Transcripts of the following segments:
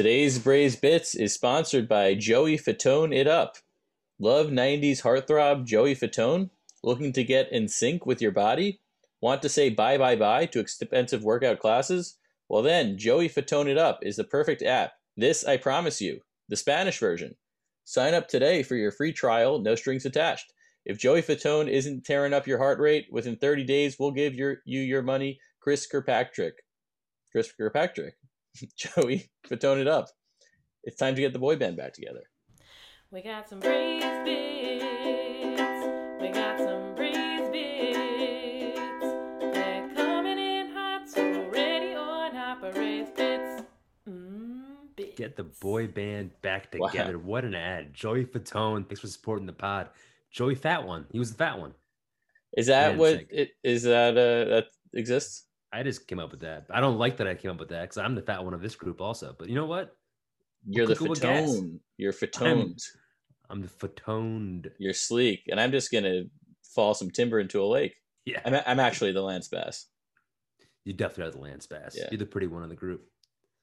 Today's Braves Bits is sponsored by Joey Fatone It Up. Love 90s heartthrob Joey Fatone? Looking to get in sync with your body? Want to say bye bye bye to expensive workout classes? Well, then, Joey Fatone It Up is the perfect app. This, I promise you, the Spanish version. Sign up today for your free trial, no strings attached. If Joey Fatone isn't tearing up your heart rate within 30 days, we'll give your, you your money. Chris Kirkpatrick. Chris Kirkpatrick. Joey, Fatone it up. It's time to get the boy band back together. We got some breeze bits. We got some breeze bits. They're coming in hot, so ready or not, but breeze bits. Mm, bits. Get the boy band back Wow. together. What an ad. Joey Fatone, thanks for supporting the pod. Joey Fat One. He was the fat one. Is that Man, what sick. it is that uh that exists? I just came up with that. I don't like that I came up with that because I'm the fat one of this group also. But you know what? You're the. Fatone. You're Fatoned. I'm the Fatoned. You're sleek. And I'm just gonna fall some timber into a lake. Yeah. I'm I'm actually the Lance Bass. You definitely are the Lance Bass. Yeah. You're the pretty one of the group.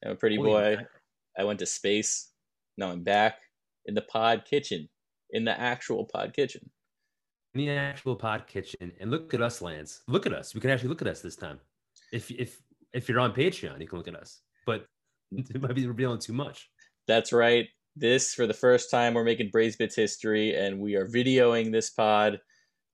I'm a pretty Holy boy. I went to space. Now I'm back in the pod kitchen. In the actual pod kitchen. In the actual pod kitchen. And look at us, Lance. Look at us. We can actually look at us this time. If if if you're on Patreon, you can look at us. But it might be revealing too much. That's right. This, for the first time, we're making Braves Bits history, and we are videoing this pod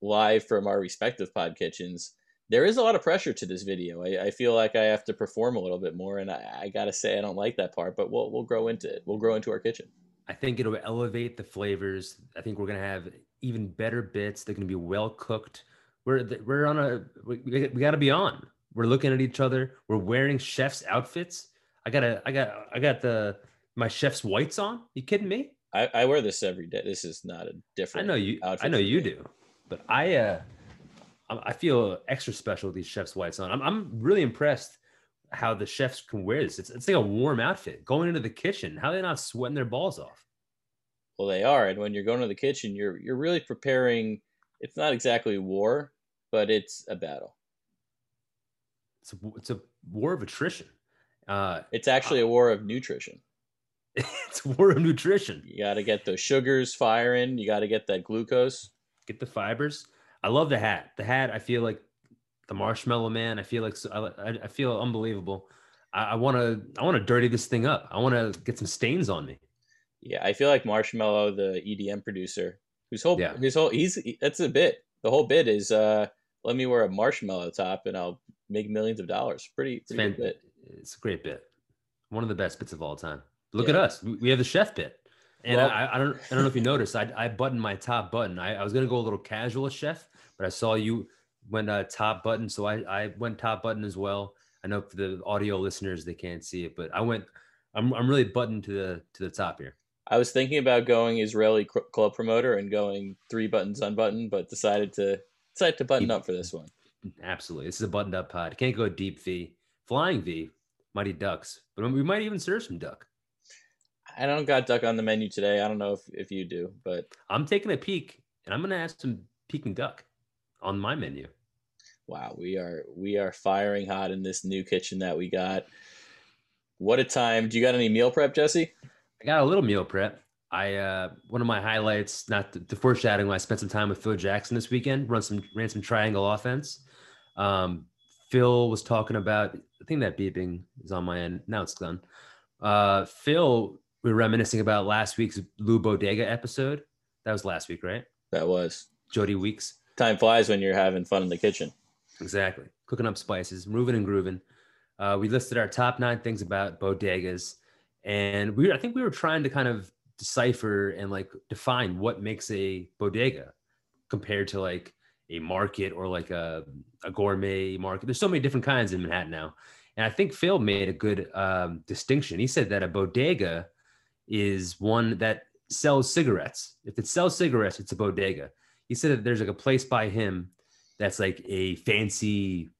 live from our respective pod kitchens. There is a lot of pressure to this video. I, I feel like I have to perform a little bit more, and I, I gotta say I don't like that part, but we'll we'll grow into it. We'll grow into our kitchen. I think it'll elevate the flavors. I think we're gonna have even better bits. They're gonna be well cooked. We're we're on a we, we got to be on. We're looking at each other. We're wearing chef's outfits. I got a I got I got the my chef's whites on. You kidding me? I, I wear this every day. This is not a different. I know you. I know you me. do. But I uh I I feel extra special with these chef's whites on. I'm I'm really impressed how the chefs can wear this. It's it's like a warm outfit going into the kitchen. How are they not sweating their balls off? Well, they are, and when you're going to the kitchen, you're you're really preparing. It's not exactly war, but it's a battle. It's a, it's a war of attrition. Uh, It's actually a war of nutrition. it's a war of nutrition. You got to get those sugars firing. You got to get that glucose. Get the fibers. I love the hat. The hat. I feel like the marshmallow man. I feel like I, I- I feel unbelievable. I want to. I want to dirty this thing up. I want to get some stains on me. Yeah, I feel like Marshmello, the EDM producer, whose whole Yeah. his whole he's that's a bit. The whole bit is uh let me wear a marshmallow top and I'll make millions of dollars. Pretty It's, pretty fan, bit. it's a great bit. One of the best bits of all time. Look Yeah. at us. We have the chef bit. And Well- I, I don't I don't know if you noticed. I I buttoned my top button. I, I was gonna go a little casual as chef, but I saw you went uh, top button, so I I went top button as well. I know for the audio listeners they can't see it, but I went. I'm I'm really buttoned to the to the top here. I was thinking about going Israeli cl- club promoter and going three buttons unbuttoned, but decided to decided to button up for this one. Absolutely, this is a buttoned up pod. Can't go deep V, flying V, Mighty Ducks, but we might even serve some duck. I don't got duck on the menu today. I don't know if, if you do, but I'm taking a peek, and I'm gonna add some Peking duck on my menu. wow, we are we are firing hot in this new kitchen that we got. What a time! Do you got any meal prep, Jesse? I got a little meal prep. I uh, one of my highlights, not the, the foreshadowing. I spent some time with Phil Jackson this weekend. Run some ran some triangle offense. Um, Phil was talking about. I think that beeping is on my end. Now it's done. Uh, Phil, we were reminiscing about last week's Lou Bodega episode. That was last week, right? That was Jody Weeks. time flies when you're having fun in the kitchen. Exactly. Cooking up spices, moving and grooving. Uh, we listed our top nine things about bodegas, and we I think we were trying to kind of decipher and like define what makes a bodega compared to like a market or like a, a gourmet market. There's so many different kinds in Manhattan now, and I think Phil made a good um, distinction. He said that a bodega is one that sells cigarettes. If it sells cigarettes, it's a bodega. He said that there's like a place by him that's like a fancy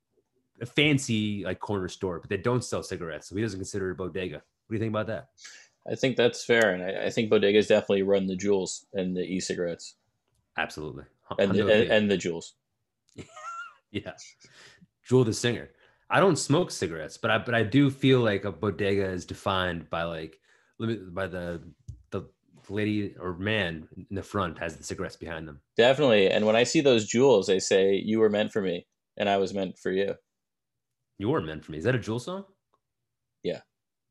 a fancy like corner store but they don't sell cigarettes so he doesn't consider it a bodega what do you think about that I think that's fair, and I, I think bodegas definitely run the jewels and the e-cigarettes absolutely and the, and, and the jewels. Yeah jewel the singer i don't smoke cigarettes but i but i do feel like a bodega is defined by like by the the lady or man in the front has the cigarettes behind them. Definitely. And when I see those jewels, they say you were meant for me, and I was meant for you. You were meant for me. Is that a Jewel song? Yeah.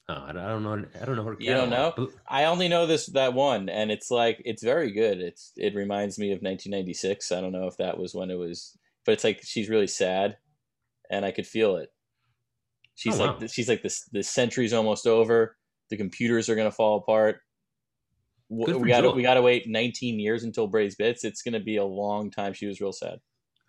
Oh, I, don't know. I don't know her. You don't know? I only know this that one, and it's like it's very good. It's it reminds me of 1996. I don't know if that was when it was, but it's like she's really sad, and I could feel it. She's Oh, like wow. she's like this. The century's almost over. The computers are gonna fall apart. Good We got to we got to wait 19 years until Braves Bits. It's gonna be a long time. She was real sad.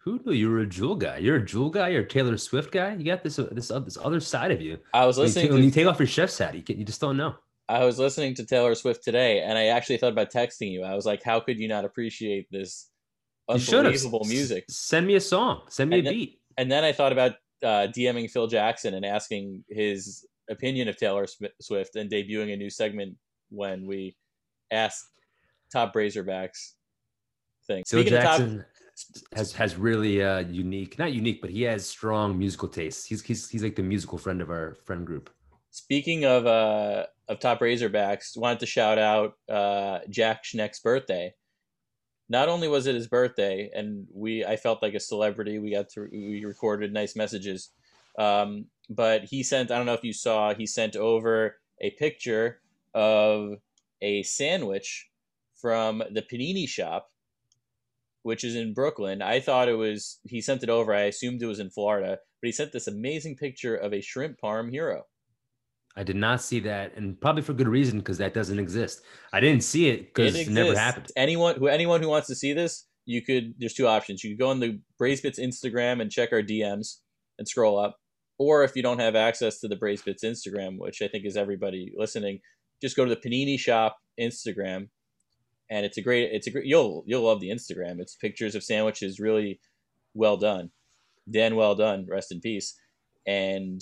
Who knew you were a Jewel guy? You're a Jewel guy. You're a Taylor Swift guy. You got this uh, this, uh, this other side of you. I was When you, listening. ta- when you take off your chef's hat, you, can, you just don't know. I was listening to Taylor Swift today, and I actually thought about texting you. I was like, "How could you not appreciate this You should have. unbelievable S- music?" Send me a song. Send me And a then- beat. and then I thought about uh, DMing Phil Jackson and asking his opinion of Taylor Swift and debuting a new segment when we asked top Razorbacks thing. Phil Speaking of top, Jackson has has really uh, unique, not unique, but he has strong musical tastes. He's he's he's like the musical friend of our friend group. speaking of uh, of top Razorbacks, wanted to shout out uh, Jack Schneck's birthday. Not only was it his birthday, and we I felt like a celebrity. We got to we recorded nice messages, um, but he sent. I don't know if you saw. He sent over a picture of a sandwich from the panini shop, which is in Brooklyn. I thought it was. He sent it over. I assumed it was in Florida, but he sent this amazing picture of a shrimp parm hero. I did not see that, and probably for good reason because that doesn't exist. I didn't see it because it, never happened. Anyone who anyone who wants to see this, you could. There's two options. You could go on the Brazebits Instagram and check our DMs and scroll up, or if you don't have access to the Brazebits Instagram, which I think is everybody listening, just go to the Panini Shop Instagram, and it's a great. It's a great. You'll you'll love the Instagram. It's pictures of sandwiches, really well done. Dan, well done. Rest in peace. And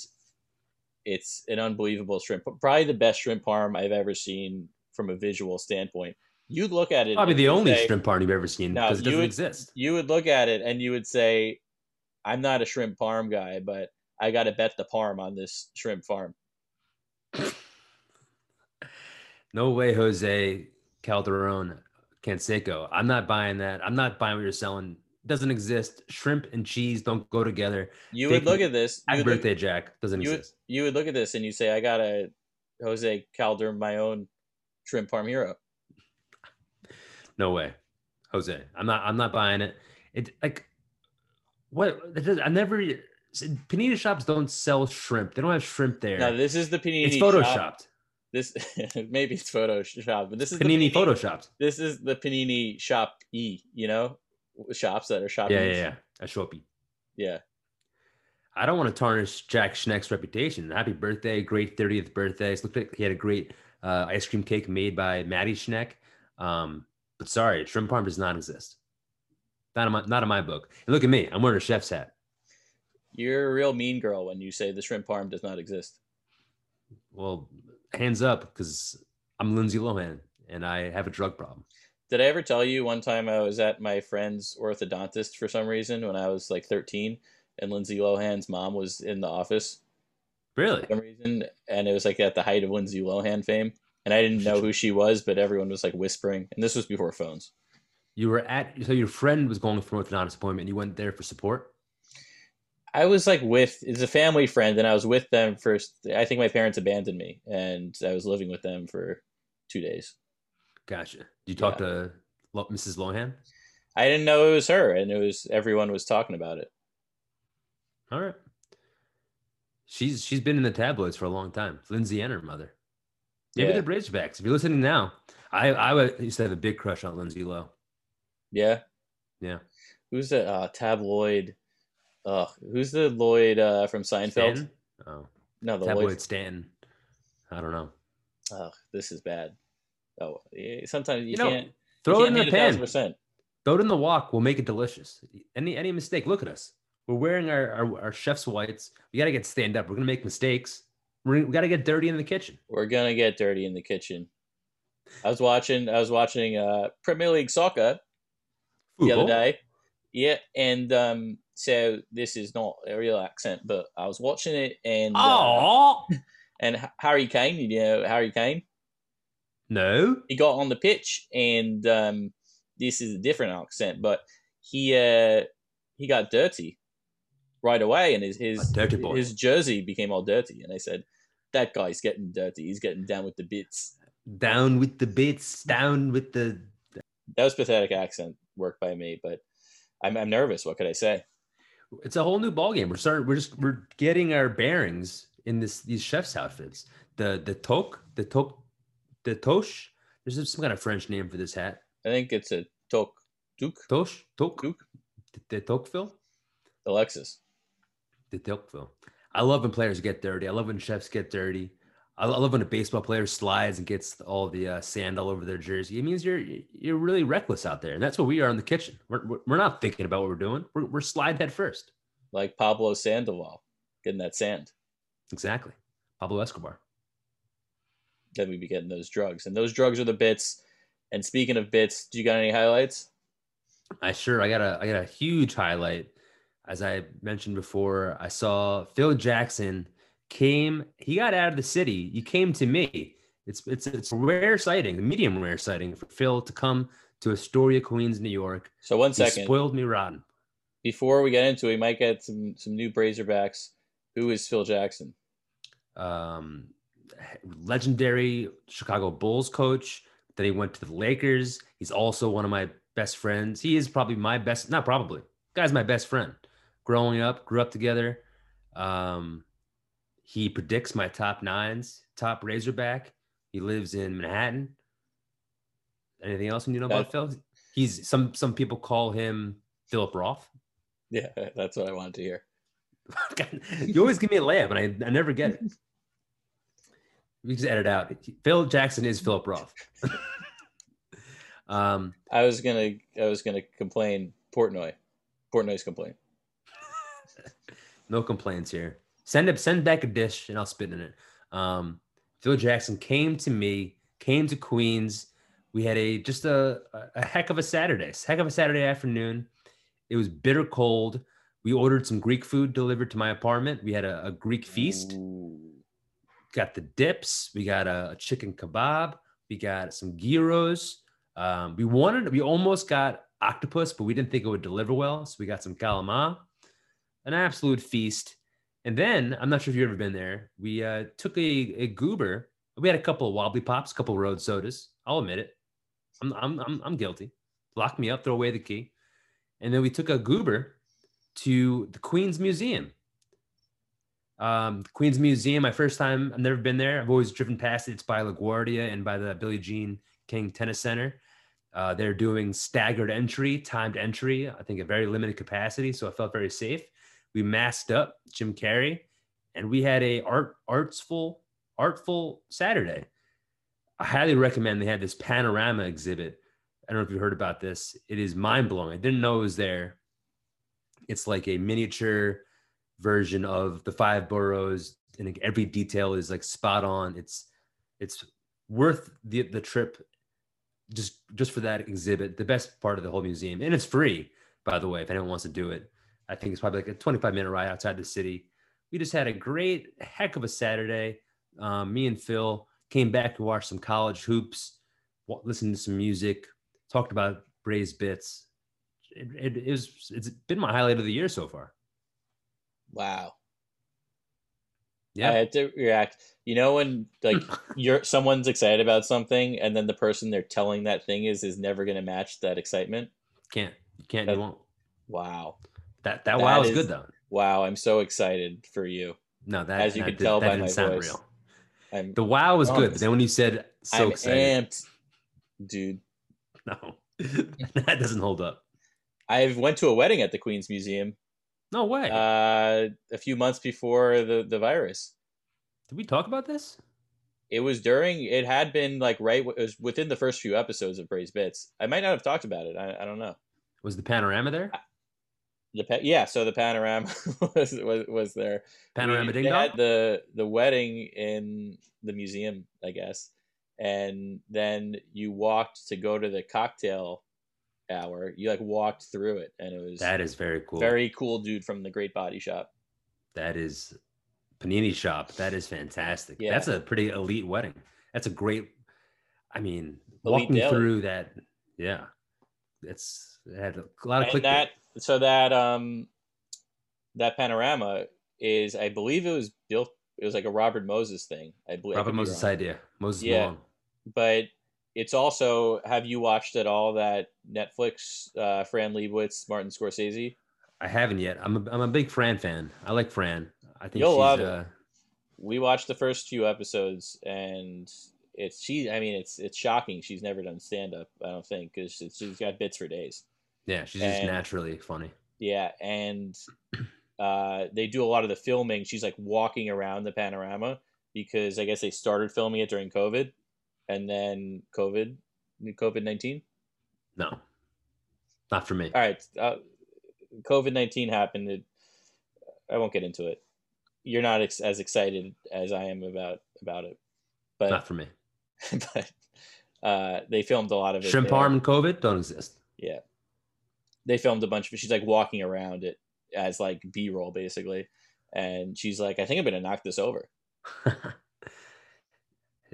it's an unbelievable shrimp. Probably the best shrimp parm I've ever seen from a visual standpoint. You'd look at it. Probably the only say- shrimp party you've ever seen No, because it you doesn't would- exist. You would look at it and you would say, "I'm not a shrimp parm guy, but I got to bet the parm on this shrimp farm." No way, Jose Calderon Canseco. I'm not buying that. I'm not buying what you're selling. Doesn't exist. Shrimp and cheese don't go together. You Fake would look at this. Happy would look, birthday, Jack. Doesn't you would, exist. you would look at this and you say, "I got a Jose Calder, my own shrimp parm hero." No way, Jose. I'm not. I'm not buying it. It like what? I never. Panini shops don't sell shrimp. They don't have shrimp there. No, this is the panini. it's shop. photoshopped. This maybe it's photoshopped, but this is the Panini photoshopped. This is the panini shop e. You know, shops that are shopping. Yeah, yeah, yeah. A shopee. yeah. I don't want to tarnish Jack Schneck's reputation. Happy birthday, great 30th birthday. It looked like he had a great uh, ice cream cake made by Maddie Schneck. Um, but sorry, shrimp parm does not exist. Not in my, not in my book. And look at me, I'm wearing a chef's hat. You're a real mean girl when you say the shrimp parm does not exist. Well, hands up, because I'm Lindsay Lohan and I have a drug problem. Did I ever tell you one time I was at my friend's orthodontist for some reason when I was like 13 and Lindsay Lohan's mom was in the office Really? for some reason and it was like at the height of Lindsay Lohan fame and I didn't know who she was but everyone was like whispering and this was before phones. You were at so your friend was going for an orthodontist appointment. And you went there for support. I was like with it's a family friend and I was with them for I think my parents abandoned me and I was living with them for 2 days. Gotcha. Did you talk to Mrs. Lohan? I didn't know it was her and it was everyone was talking about it. All right. She's she's been in the tabloids for a long time. Lindsay and her mother. Maybe Yeah. they're Bridgebacks. If you're listening now, I I used to have a big crush on Lindsay Lowe. Yeah. Yeah. Who's the uh, tabloid? Uh, who's the Lloyd uh, from Seinfeld? Stanton? Oh, No, the tabloid Lloyd. Stanton. I don't know. Oh, this is bad. Oh, sometimes you, You know, can't. Throw you it in can't the hit thousand pan. percent. Throw it in the wok. We'll make it delicious. Any any mistake, look at us. We're wearing our our, our chef's whites. We got to get stand up. We're gonna make mistakes. We're, we got to get dirty in the kitchen. We're gonna get dirty in the kitchen. I was watching. I was watching uh, Premier League soccer the other day. Yeah, and um, so this is not a real accent, but I was watching it, and uh, and Harry Kane. You know Harry Kane. No. he got on the pitch and um, this is a different accent, but he uh, he got dirty right away, and his his dirty boy. his jersey became all dirty, and I said, "That guy's getting dirty. He's getting down with the bits." Down with the bits, down with the That was pathetic accent work by me, but I'm I'm nervous. What could I say? it's a whole new ballgame. We're starting we're just we're getting our bearings in this these chef's outfits. The the toque, the toque, the toche. There's some kind of French name for this hat. I think it's a toque toque Toche, toque, toque the, Tocqueville, Alexis. the Tocqueville. I love when players get dirty. I love when chefs get dirty. I love when a baseball player slides and gets all the uh, sand all over their jersey. It means you're you're really reckless out there, and that's what we are in the kitchen. We're we're, we're not thinking about what we're doing. We're we're slide head first. like Pablo Sandoval getting that sand. Exactly. Pablo Escobar. Then we'd be getting those drugs, and those drugs are the bits. And speaking of bits, do you got any highlights? I sure I got a I got a huge highlight. As I mentioned before, I saw Phil Jackson came. He got out of the city. He came to me. It's it's it's a rare sighting, a medium rare sighting for Phil to come to Astoria, Queens, New York. So one He spoiled me rotten. before we get into it, we might get some some new Brazerbacks. Who is Phil Jackson? Um, legendary Chicago Bulls coach. Then he went to the Lakers. He's also one of my best friends. He is probably my best, not probably, guy's my best friend. Growing up, grew up together. Um, he predicts my top nines, top Razorback. He lives in Manhattan. Anything else you know about Phil? He's some some people call him Philip Roth. Yeah, that's what I wanted to hear. you always give me a laugh, and I, I never get it. We just edit out. Phil Jackson is Philip Roth. um, I was gonna I was gonna complain Portnoy. Portnoy's complaint. no complaints here. Send up send back a dish, and I'll spit in it. Um, Phil Jackson came to me, came to Queens. We had a just a, a heck of a Saturday, heck of a Saturday afternoon. It was bitter cold. We ordered some Greek food delivered to my apartment. We had a, a Greek feast. Ooh. Got the dips. We got a, a chicken kebab. We got some gyros. Um, we wanted, we almost got octopus, but we didn't think it would deliver well. So we got some calamar, an absolute feast. And then I'm not sure if you've ever been there. We uh, took a, a goober. We had a couple of wobbly pops, a couple of road sodas. I'll admit it. I'm, I'm, I'm, I'm guilty. Lock me up, throw away the key. And then we took a goober to the Queen's Museum. Um, Queen's Museum, my first time, I've never been there. I've always driven past it. It's by LaGuardia and by the Billie Jean King Tennis Center. Uh, they're doing staggered entry, timed entry, I think a very limited capacity. So I felt very safe. We masked up Jim Carrey and we had a art artsful, artful Saturday. I highly recommend they had this panorama exhibit. I don't know if you heard about this. It is mind blowing. I didn't know it was there. It's like a miniature version of the five boroughs and every detail is like spot on. It's it's worth the the trip just just for that exhibit the best part of the whole museum. And it's free by the way if anyone wants to do it. I think it's probably like a 25 minute ride outside the city. We just had a great heck of a saturday. Um, me and phil came back to watch some college hoops listened to some music talked about braised bits. It, it, it was it's been my highlight of the year so far Wow. Yeah. I had to react. You know when like you're someone's excited about something and then the person they're telling that thing is is never gonna match that excitement? Can't you can't That- you won't. Wow. That that, That wow was is- good though. Wow, I'm so excited for you. No, that As you that can tell that by didn't my sound voice. real. I'm The wow was good, but then when you said so I'm excited, amped. Dude. no, that doesn't hold up. I went to a wedding at the Queen's Museum No way. uh, a few months before the, the virus. Did we talk about this? It was during. It had been like right. It was within the first few episodes of Praise Bits. I might not have talked about it. I, I don't know. Was the panorama there? The pa- yeah. So the panorama was was, was there. Panorama We- ding they dong. had the the wedding in the museum, I guess, and then you walked to go to the cocktail hour. You like walked through it, and it was That is very cool. very cool. Dude from the Great Body Shop. That is Panini Shop. That is fantastic. Yeah. That's a pretty elite wedding. That's a great. I mean, Elite through that, yeah, it's it had a lot of clickbait. that so that um that panorama is I believe it was built it was like a Robert Moses thing. I believe Robert be Moses' idea. Moses Yeah. Malone. But it's also have you watched at all that Netflix uh Fran Lebowitz, Martin Scorsese? I haven't yet. I'm a, I'm a big Fran fan. I like Fran. I think You'll she's love it. uh, We watched the first few episodes and it's she I mean it's it's shocking she's never done stand up, I don't think, cuz she's got bits for days. yeah, she's just naturally funny. Yeah, and uh, they do a lot of the filming. She's like walking around the panorama because I guess they started filming it during COVID, and then COVID, COVID nineteen. No, not for me. All right, uh, COVID nineteen happened. It, I won't get into it. You're not ex- as excited as I am about about it, but Not for me. but uh, they filmed a lot of it. Shrimp there. harm and COVID don't exist. Yeah. They filmed a bunch of it. She's like walking around it as like B roll basically. And she's like, I think I'm gonna knock this over.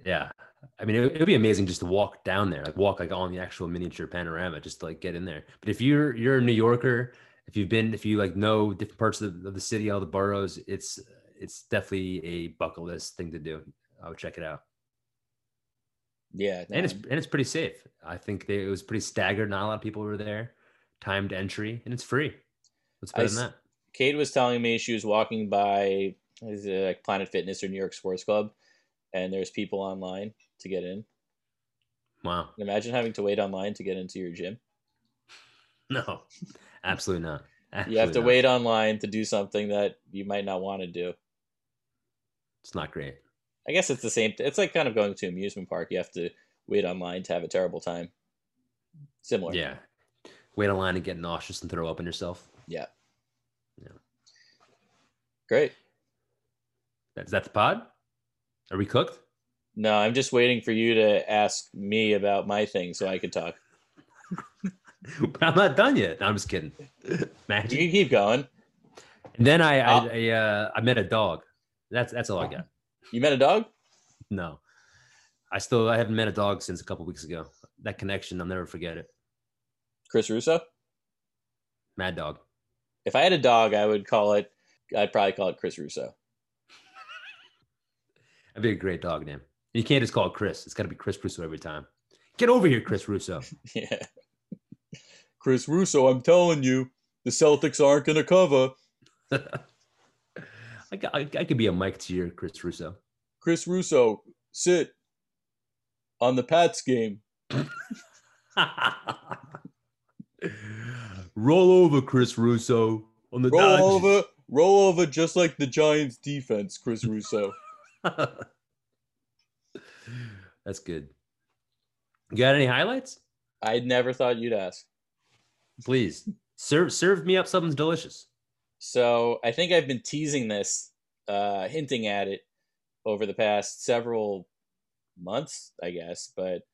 yeah, I mean, it, would be amazing just to walk down there, like walk like on the actual miniature panorama, just to like get in there. But if you're you're a New Yorker, if you've been, if you like know different parts of the, of the city, all the boroughs, it's it's definitely a bucket list thing to do. I would check it out, Yeah. and it's and it's pretty safe. I think they, it was pretty staggered. Not a lot of people were there. Timed entry, and it's free. What's I better than that? Kate was telling me she was walking by is it like Planet Fitness or New York Sports Club and there's people online to get in. Wow, Imagine having to wait online to get into your gym. no, absolutely not. You have to not. wait online to do something that you might not want to do. It's not great. I guess it's the same. It's like kind of going to an amusement park. You have to wait online to have a terrible time. Similar. Yeah. Wait online and get nauseous and throw up on yourself. Yeah. Yeah. Great. Is that the pod? Are we cooked? No, I'm just waiting for you to ask me about my thing so I could talk. I'm not done yet. No, I'm just kidding. You Magic. can keep going. And then I I, I'll- I, uh, I met a dog. That's that's all I got. You met a dog? No, I still I haven't met a dog since a couple weeks ago. That connection, I'll never forget it. Chris Russo? Mad dog. If I had a dog, I would call it, I'd probably call it Chris Russo. That'd be a great dog name. You can't just call it Chris. It's got to be Chris Russo every time. Get over here, Chris Russo. Yeah. Chris Russo, I'm telling you, the Celtics aren't going to cover. I, I, I could be a Mike to your Chris Russo. Chris Russo, sit on the Pats game. Roll over, Chris Russo. On the Roll Dodgers. over, roll over just like the Giants defense, Chris Russo. That's good. You got any highlights? I never thought you'd ask. Please serve serve me up something delicious. So I think I've been teasing this, uh, hinting at it over the past several months, I guess. But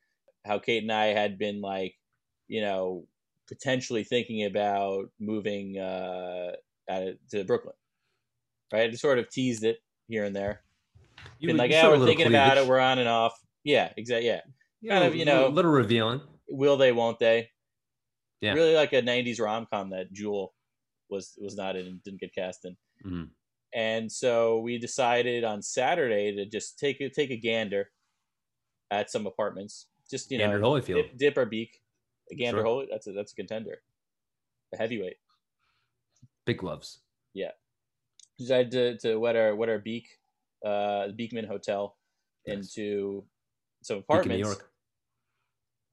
how Kate and I had been like, you know, potentially thinking about moving uh, of, to Brooklyn. Right, I sort of teased it here and there. You, been like, yeah, we're thinking about it. We're on and off. Yeah, exactly. Yeah, kind of, you a little- know- little revealing. will they? Won't they? Yeah. Really like a '90s rom com that Jewel was was not in, didn't get cast in. Mhm. And so we decided on Saturday to just take a take a gander at some apartments. Just you Andrew know, Holyfield. dip, dip our beak. A gander Sure. Holy, that's a that's a contender, a heavyweight. Big gloves. Yeah. Decided to, to wet our wet our beak, uh, the Beekman Hotel, Nice. into Beacon, apartments. New York.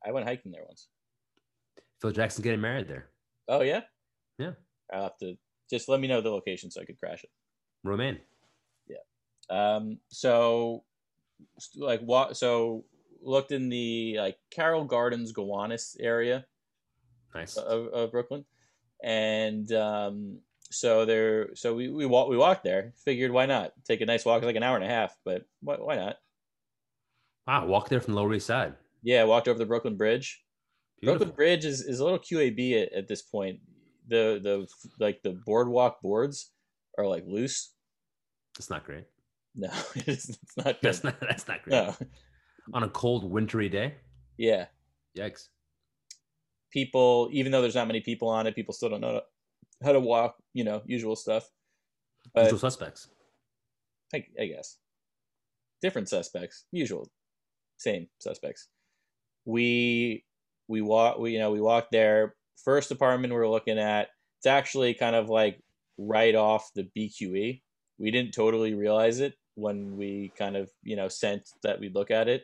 I went hiking there once. Phil Jackson getting married there. Oh yeah, Yeah. I'll have to just let me know the location so I could crash it. Romaine. Yeah. Um, so like what? So looked in the like Carroll Gardens, Gowanus area Nice. of, of Brooklyn, and um, so there, so we we walked we walked there. Figured why not take a nice walk? It's like an hour and a half, but why, why not? Wow, walk there from the Lower East Side. Yeah, walked over the Brooklyn Bridge. Beautiful. Brooklyn Bridge is, is a little QAB at, at this point. The the like the boardwalk boards are like loose. That's not great. No, it's, it's not good. That's not. That's not great. no. on a cold, wintry day. Yeah, Yikes! people even though there's not many people on it, people still don't know how to walk. You know, usual stuff. But Usual suspects. I, I guess different suspects, usual, same suspects. We we walk we you know we walked there. First apartment we're looking at. It's actually kind of like right off the BQE. We didn't totally realize it when we kind of you know sent that we'd look at it,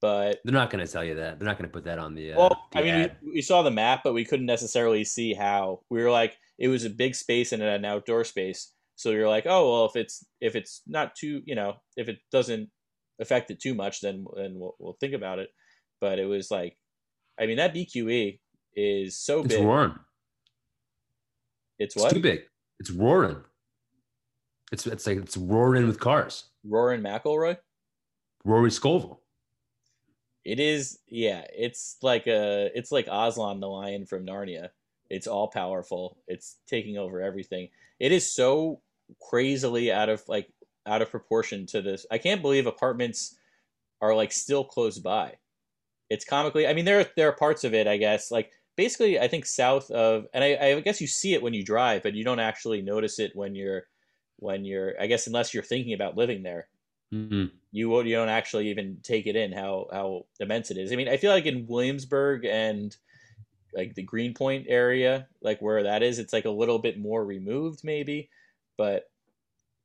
but They're not going to tell you that. They're not going to put that on the. Uh, well, the I mean, we, we saw the map, but we couldn't necessarily see how. We were like, it was a big space and an outdoor space, so you're like, oh well, if it's if it's not too, you know, if it doesn't affect it too much, then then we'll, we'll think about it. But it was like, I mean, that BQE is so it's big. It's roaring. It's It's too big. It's roaring. It's it's like it's roaring with cars. Roaring McElroy. Rory Scovel. It is, yeah. It's like a, it's like Aslan the lion from Narnia. It's all powerful. It's taking over everything. It is so crazily out of like out of proportion to this. I can't believe apartments are like still close by. It's comically. I mean, there are, there are parts of it. I guess like basically, I think south of, and I, I guess you see it when you drive, but you don't actually notice it when you're when you're. I guess unless you're thinking about living there Mhm. you won't- you don't actually even take it in how how immense it is. I mean, I feel like in Williamsburg and like the Greenpoint area, like where that is, it's like a little bit more removed, maybe, but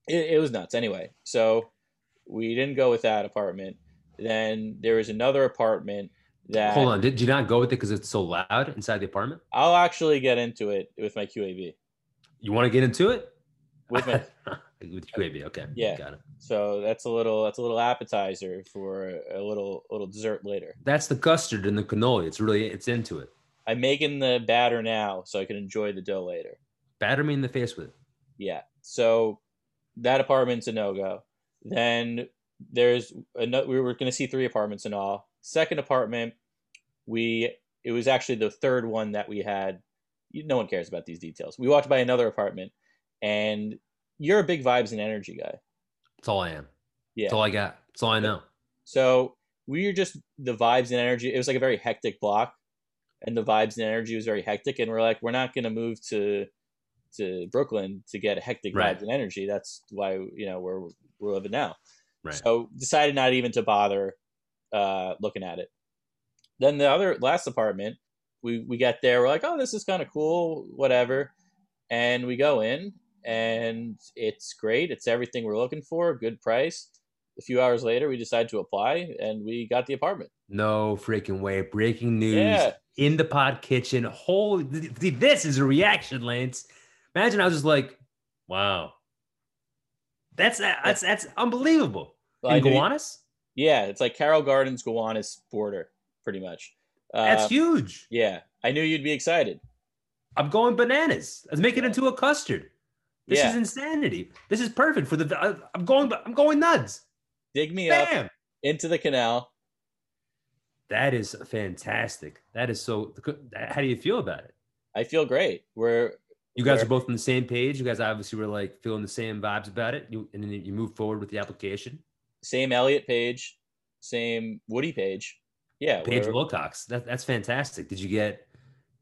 it, it was nuts anyway. So we didn't go with that apartment. Then there was another apartment that Hold on. Did you not go with it because it's so loud inside the apartment? I'll actually get into it with my QAV. You want to get into it? With my with QAB. Okay. Yeah. Got it. so that's a little that's a little appetizer for a little little dessert later. That's the custard and the cannoli. It's really it's into it. I'm making the batter now so I can enjoy the dough later. Batter me in the face with it. Yeah. So that apartment's a no go. Then there's another. We were going to see three apartments in all. Second apartment, we it was actually the third one that we had. No one cares about these details. We walked by another apartment, and you're a big vibes and energy guy. That's all I am. Yeah. That's all I got. That's all I know. So we were just the vibes and energy. It was like a very hectic block, and the vibes and energy was very hectic. And we're like, we're not going to move to to Brooklyn to get a hectic Right. vibes and energy. That's why you know we're we're living now. Right. So decided not even to bother uh, looking at it. Then the other last apartment, we we get there. We're like, oh, this is kind of cool, whatever. And we go in, and it's great. It's everything we're looking for. Good price. A few hours later, we decide to apply, and we got the apartment. No freaking way. Breaking news Yeah. in the pod kitchen. Holy, th- th- this is a reaction, Lance. Imagine I was just like, wow. That's that's that's unbelievable. I In Gowanus? yeah, it's like Carroll Gardens, Gowanus border, pretty much. Uh, That's huge. Yeah, I knew you'd be excited. I'm going bananas. Let's make it into a custard. This Yeah. is insanity. This is perfect for the. I'm going. I'm going nuts. Dig me up into the canal. That is fantastic. That is so. How do you feel about it? I feel great. We're You guys Where- are both on the same page. You guys obviously were like feeling the same vibes about it. You, and then you move forward with the application. same Elliot page, same Woody page. Yeah, Page Wilcox. That, that's fantastic. Did you get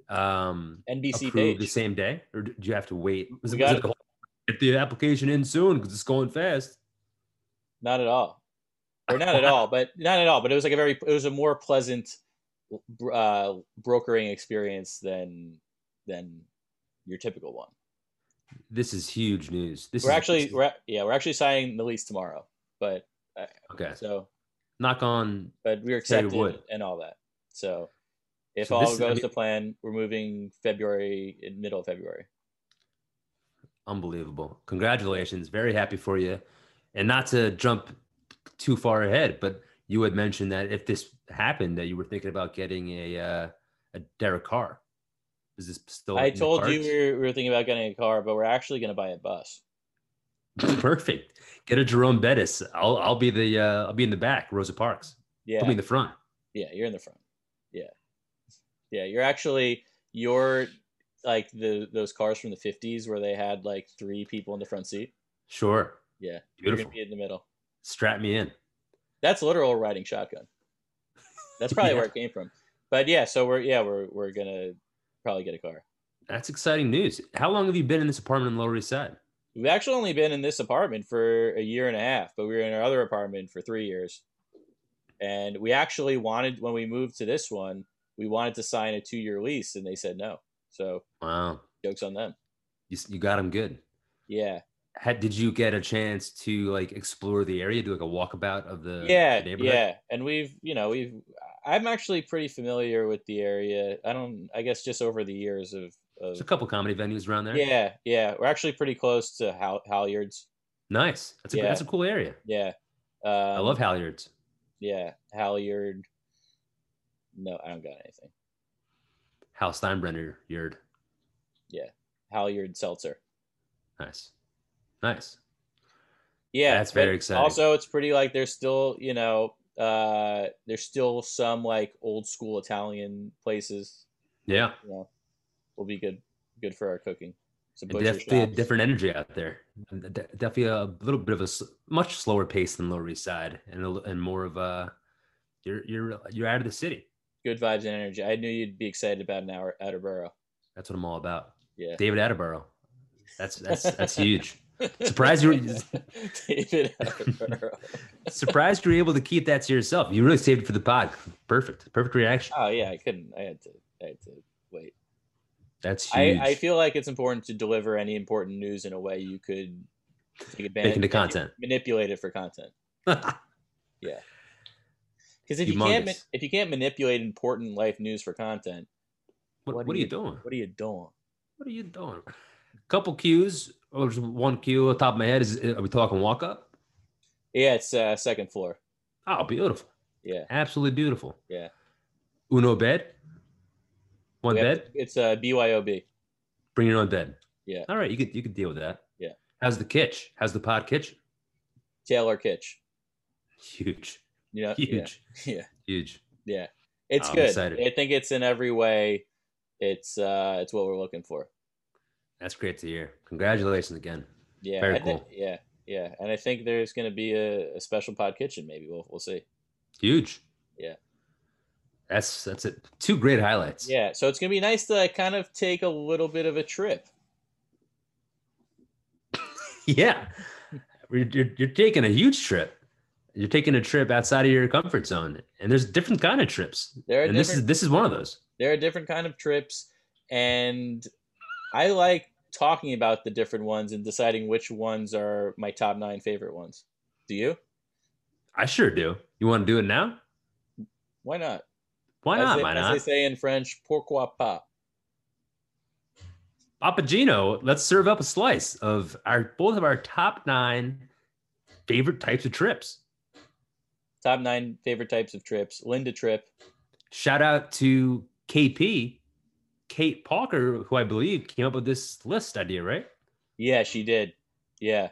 um, NBC approved the same day, or did you have to wait? Was it, was it get the application in soon because it's going fast? Not at all, or not at all, but not at all. But it was like a very, it was a more pleasant uh, brokering experience than than your typical one. This is huge news. This we're is actually, this is- we're, yeah, we're actually signing the lease tomorrow. But okay. so, Knock on. but we're accepted and all that. So, if So all this is- I goes mean- to plan, we're moving February, in middle of February. Unbelievable. Congratulations. Very happy for you. And not to jump too far ahead, but you had mentioned that if this happened, that you were thinking about getting a uh, a Derek Carr. Is this still? I told you we were, we were thinking about getting a car, but we're actually going to buy a bus. Perfect. Get a Jerome Bettis. I'll I'll be the uh, I'll be in the back. Rosa Parks. Yeah, Put me in the front. yeah, you're in the front. Yeah, yeah, you're actually you're like the those cars from the '50s where they had like three people in the front seat. Sure. Yeah, you're Beautiful. gonna be in the middle. Strap me in. That's literal riding shotgun. That's probably Yeah. where it came from. But yeah, so we're yeah we're we're gonna probably get a car. That's exciting news. How long have you been in this apartment in Lower East Side? We've actually only been in this apartment for a year and a half, but we were in our other apartment for three years. And we actually wanted when we moved to this one, we wanted to sign a two year lease, and they said no. So Wow, jokes on them. you, you got them good. Yeah, Had, did you get a chance to like explore the area, do like a walkabout of the yeah, the neighborhood? yeah. And we've you know we've I'm actually pretty familiar with the area. I don't I guess just over the years of, of There's a couple comedy venues around there. yeah yeah we're actually pretty close to Hal- Halyards. nice. That's a Yeah. that's a cool area. Yeah, um, I love Halyards. yeah Halyard. No, I don't got anything. Hal Steinbrenner yard. Yeah, Halyard Seltzer. Nice, nice. Yeah, That's very exciting. Also, it's pretty like there's still you know uh there's still some like old school Italian places. Yeah, You know, will be good good for our cooking. Some and butcher definitely a different energy out there. Definitely a little bit of a much slower pace than Lower East Side, and a, and more of a you're you're you're out of the city. good vibes and energy. I knew you'd be excited about an hour outer borough. That's what I'm all about. Yeah. David Attenborough. That's that's that's huge. Surprised you were David surprised you were able to keep that to yourself. You really saved it for the pod. Perfect. Perfect reaction. Oh yeah, I couldn't. I had to. I had to wait. That's I, huge. I feel like it's important to deliver any important news in a way you could take advantage into mani- content. manipulate it for content. Yeah. Because if you can't if you can't manipulate important life news for content, what, what what are you- doing? what are you doing? What are you doing? Couple cues. Or just one cue on top of my head. Is are we talking walk up? Yeah, it's uh, second floor. Oh, beautiful. Yeah, Absolutely beautiful. yeah. Uno bed. One bed. It's uh, BYOB. Bring your own bed. Yeah. All right. You could you could deal with that. Yeah. How's the kitchen? How's the pod kitchen? Taylor Kitsch. Huge. You know, Huge. Yeah, yeah, Huge. yeah. It's I'm good. excited. I think it's in every way. It's uh, it's what we're looking for. That's great to hear. Congratulations again. Yeah, Very I cool. yeah, yeah, and I think there's going to be a, a special pod kitchen. Maybe we'll we'll see. Huge. Yeah. That's that's it. Two great highlights. Yeah, so it's going to be nice to kind of take a little bit of a trip. Yeah. You're, you're, you're taking a huge trip. You're taking a trip outside of your comfort zone, and there's different kind of trips. There are And this is this is one of those. there are different kind of trips, and I like talking about the different ones and deciding which ones are my top nine favorite ones. Do you? I sure do. You want to do it now? Why not? Why as not? they, Why as they say in French, pourquoi pas? Papa Gino, let's serve up a slice of our both of our top nine favorite types of trips. Top nine favorite types of trips. Linda Tripp. Shout out to KP, Kate Parker, who I believe came up with this list idea, right? Yeah, she did. Yeah,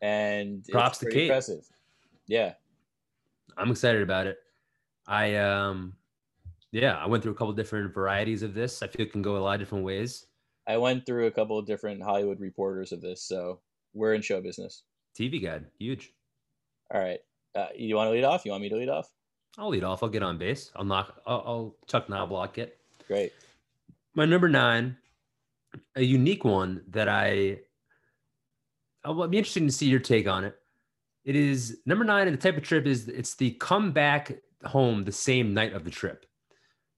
and Props it's to Kate. impressive. Yeah, I'm excited about it. I um yeah, I went through a couple different varieties of this. I feel it can go a lot of different ways. I went through a couple of different Hollywood reporters of this, so we're in show business. TV guide, huge. All right, uh, you want to lead off? You want me to lead off? I'll lead off. I'll get on base. I'll knock. I'll, I'll Chuck Knoblauch it. Great. My number nine, a unique one that I. I'll be interesting to see your take on it. It is number nine, and the type of trip is it's the come back home the same night of the trip.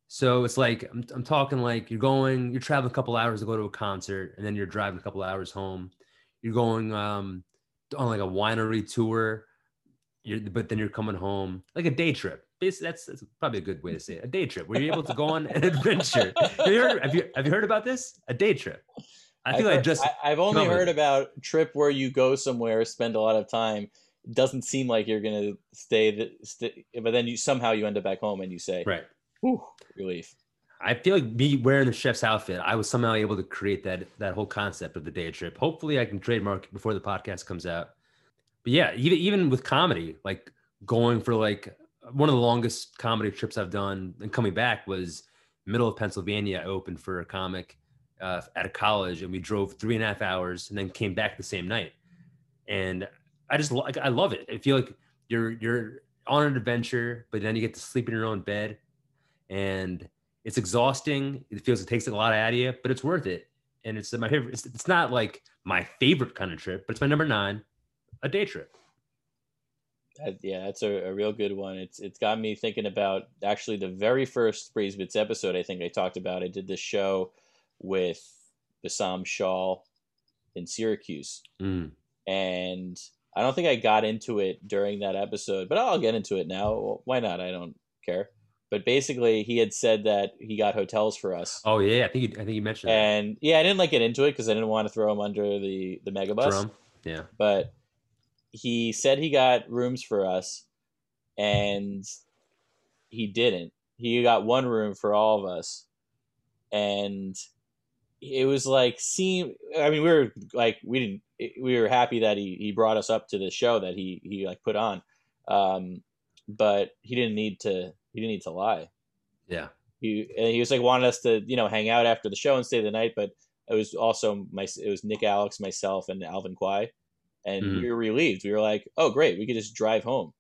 So it's like I'm, I'm talking like you're going, you're traveling a couple hours to go to a concert, and then you're driving a couple hours home. You're going um, on like a winery tour, you're, but then you're coming home like a day trip. Basically, that's, that's probably a good way to say it. A day trip where you're able to go on an adventure. Have you heard, have you, have you heard about this? A day trip. I I've feel like heard- just I, have only come up with heard about trip where you go somewhere, spend a lot of time. It doesn't seem like you're gonna stay, the, stay but then you somehow you end up back home and you say, right. "Whew, relief." I feel like me wearing the chef's outfit, I was somehow able to create that that whole concept of the day trip. Hopefully, I can trademark it before the podcast comes out. But yeah, even even with comedy, like going for like one of the longest comedy trips I've done and coming back was middle of Pennsylvania. I opened for a comic uh, at a college, and we drove three and a half hours, and then came back the same night. And I just like I love it. I feel like you're you're on an adventure, but then you get to sleep in your own bed, and it's exhausting. It feels it takes a lot out of you, but it's worth it. And it's my favorite. It's, it's not like my favorite kind of trip, but it's my number nine, a day trip. That- yeah, that's a, a real good one. It's it's got me thinking about actually the very first Braised Bits episode. I think I talked about. I did this show with Bassam Shaw in Syracuse, Mm. and I don't think I got into it during that episode, but I'll get into it now. Why not? I don't care. But basically, he had said that he got hotels for us, Oh yeah, I think you, I think you mentioned that. and yeah, I didn't like get into it because I didn't want to throw him under the the mega bus. Drum. Yeah. but he said he got rooms for us and he didn't. He got one room for all of us. And it was like seem i mean we were like we didn't we were happy that he he brought us up to the show that he he like put on. Um but he didn't need to he didn't need to lie. Yeah. he and he was like wanted us to you know hang out after the show and stay the night but it was also my it was nick alex myself and alvin kwai and Mhm. we were relieved we were like oh great we could just drive home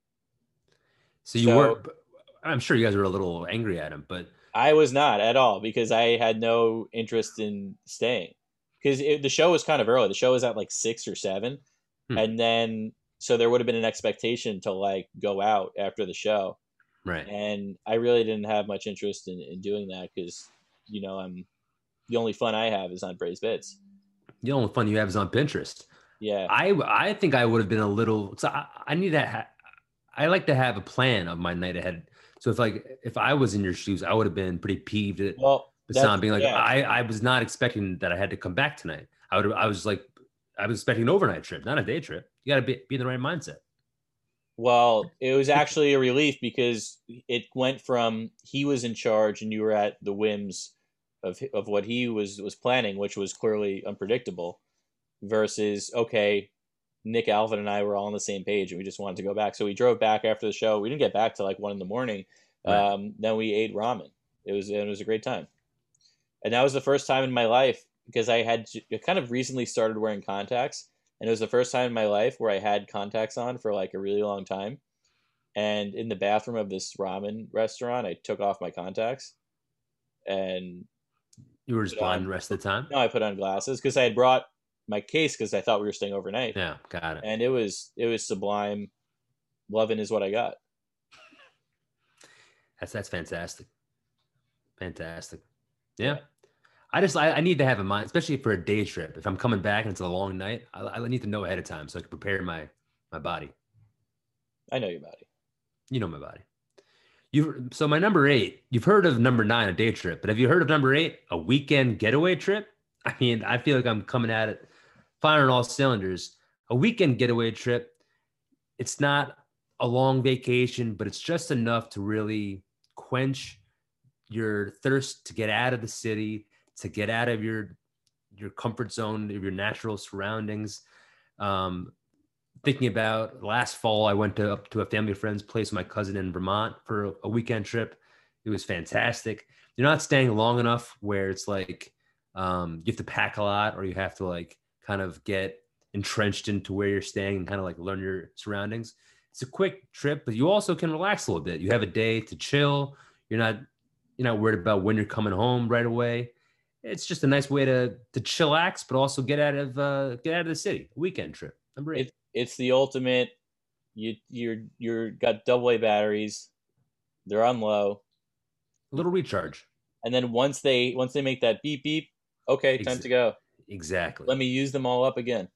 So you So- were. I'm sure you guys were a little angry at him, but i was not at all because i had no interest in staying because the show was kind of early the show was at like six or seven Hmm. and then so there would have been an expectation to like go out after the show right. and I really didn't have much interest in, in doing that because you know I'm the only fun I have is on Braised Bits. The only fun you have is on Pinterest. Yeah, I I think I would have been a little. So I, I need to. Ha- I like to have a plan of my night ahead. So if like if I was in your shoes, I would have been pretty peeved at well, that's- being like, yeah. I I was not expecting that I had to come back tonight. I would I was like I was expecting an overnight trip, not a day trip. You got to be, be in the right mindset. well, it was actually a relief because it went from he was in charge and you were at the whims of of what he was was planning, which was clearly unpredictable, versus okay. Nick, Alvin, and I were all on the same page, and we just wanted to go back. So we drove back after the show. We didn't get back till like one in the morning. Right. Um, then we ate ramen. It was it was a great time, and that was the first time in my life because I had kind of recently started wearing contacts, and it was the first time in my life where I had contacts on for like a really long time. And in the bathroom of this ramen restaurant, I took off my contacts, and You were just blind on- the rest of the time. No, I put on glasses because I had brought my case because I thought we were staying overnight, Yeah, got it. and it was it was sublime. Loving is what I got. That's that's fantastic. Fantastic. Yeah. I just I, I need to have in mind, especially for a day trip. If I'm coming back and it's a long night, I, I need to know ahead of time so I can prepare my my body. I know your body. You know my body. You so my number eight. You've heard of number nine, a day trip, but have you heard of number eight, a weekend getaway trip? I mean, I feel like I'm coming at it, firing all cylinders. A weekend getaway trip. It's not a long vacation, but it's just enough to really quench your thirst to get out of the city, to get out of your your comfort zone, of your natural surroundings. Um, thinking about last fall, I went to up to a family friend's place with my cousin in Vermont for a, weekend trip. It was fantastic. You're not staying long enough where it's like um, you have to pack a lot or you have to like kind of get entrenched into where you're staying and kind of like learn your surroundings. It's a quick trip, but you also can relax a little bit. You have a day to chill. You're not you're not worried about when you're coming home right away. It's just a nice way to to chillax, but also get out of uh, get out of the city. Weekend trip. Number eight. It, it's the ultimate. You you're you're got double A batteries. They're on low, a little recharge. and then once they once they make that beep beep, okay, time to go. Exactly. Let me use them all up again.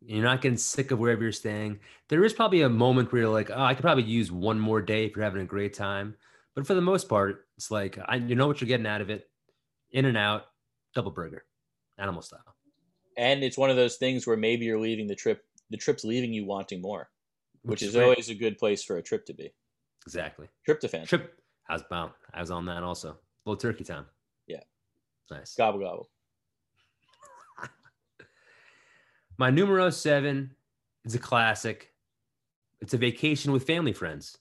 You're not getting sick of wherever you're staying. There is probably a moment where you're like, oh, I could probably use one more day if you're having a great time. But for the most part, it's like I, you know what you're getting out of it. In and out, double burger, animal style. And it's one of those things where maybe you're leaving the trip. The trip's leaving you wanting more, which, is great. always a good place for a trip to be. exactly Tryptophan, trip. I was bound. I was on that also. Little turkey time. Yeah. Nice. gobble gobble. My numero seven is a classic. It's a vacation with family friends.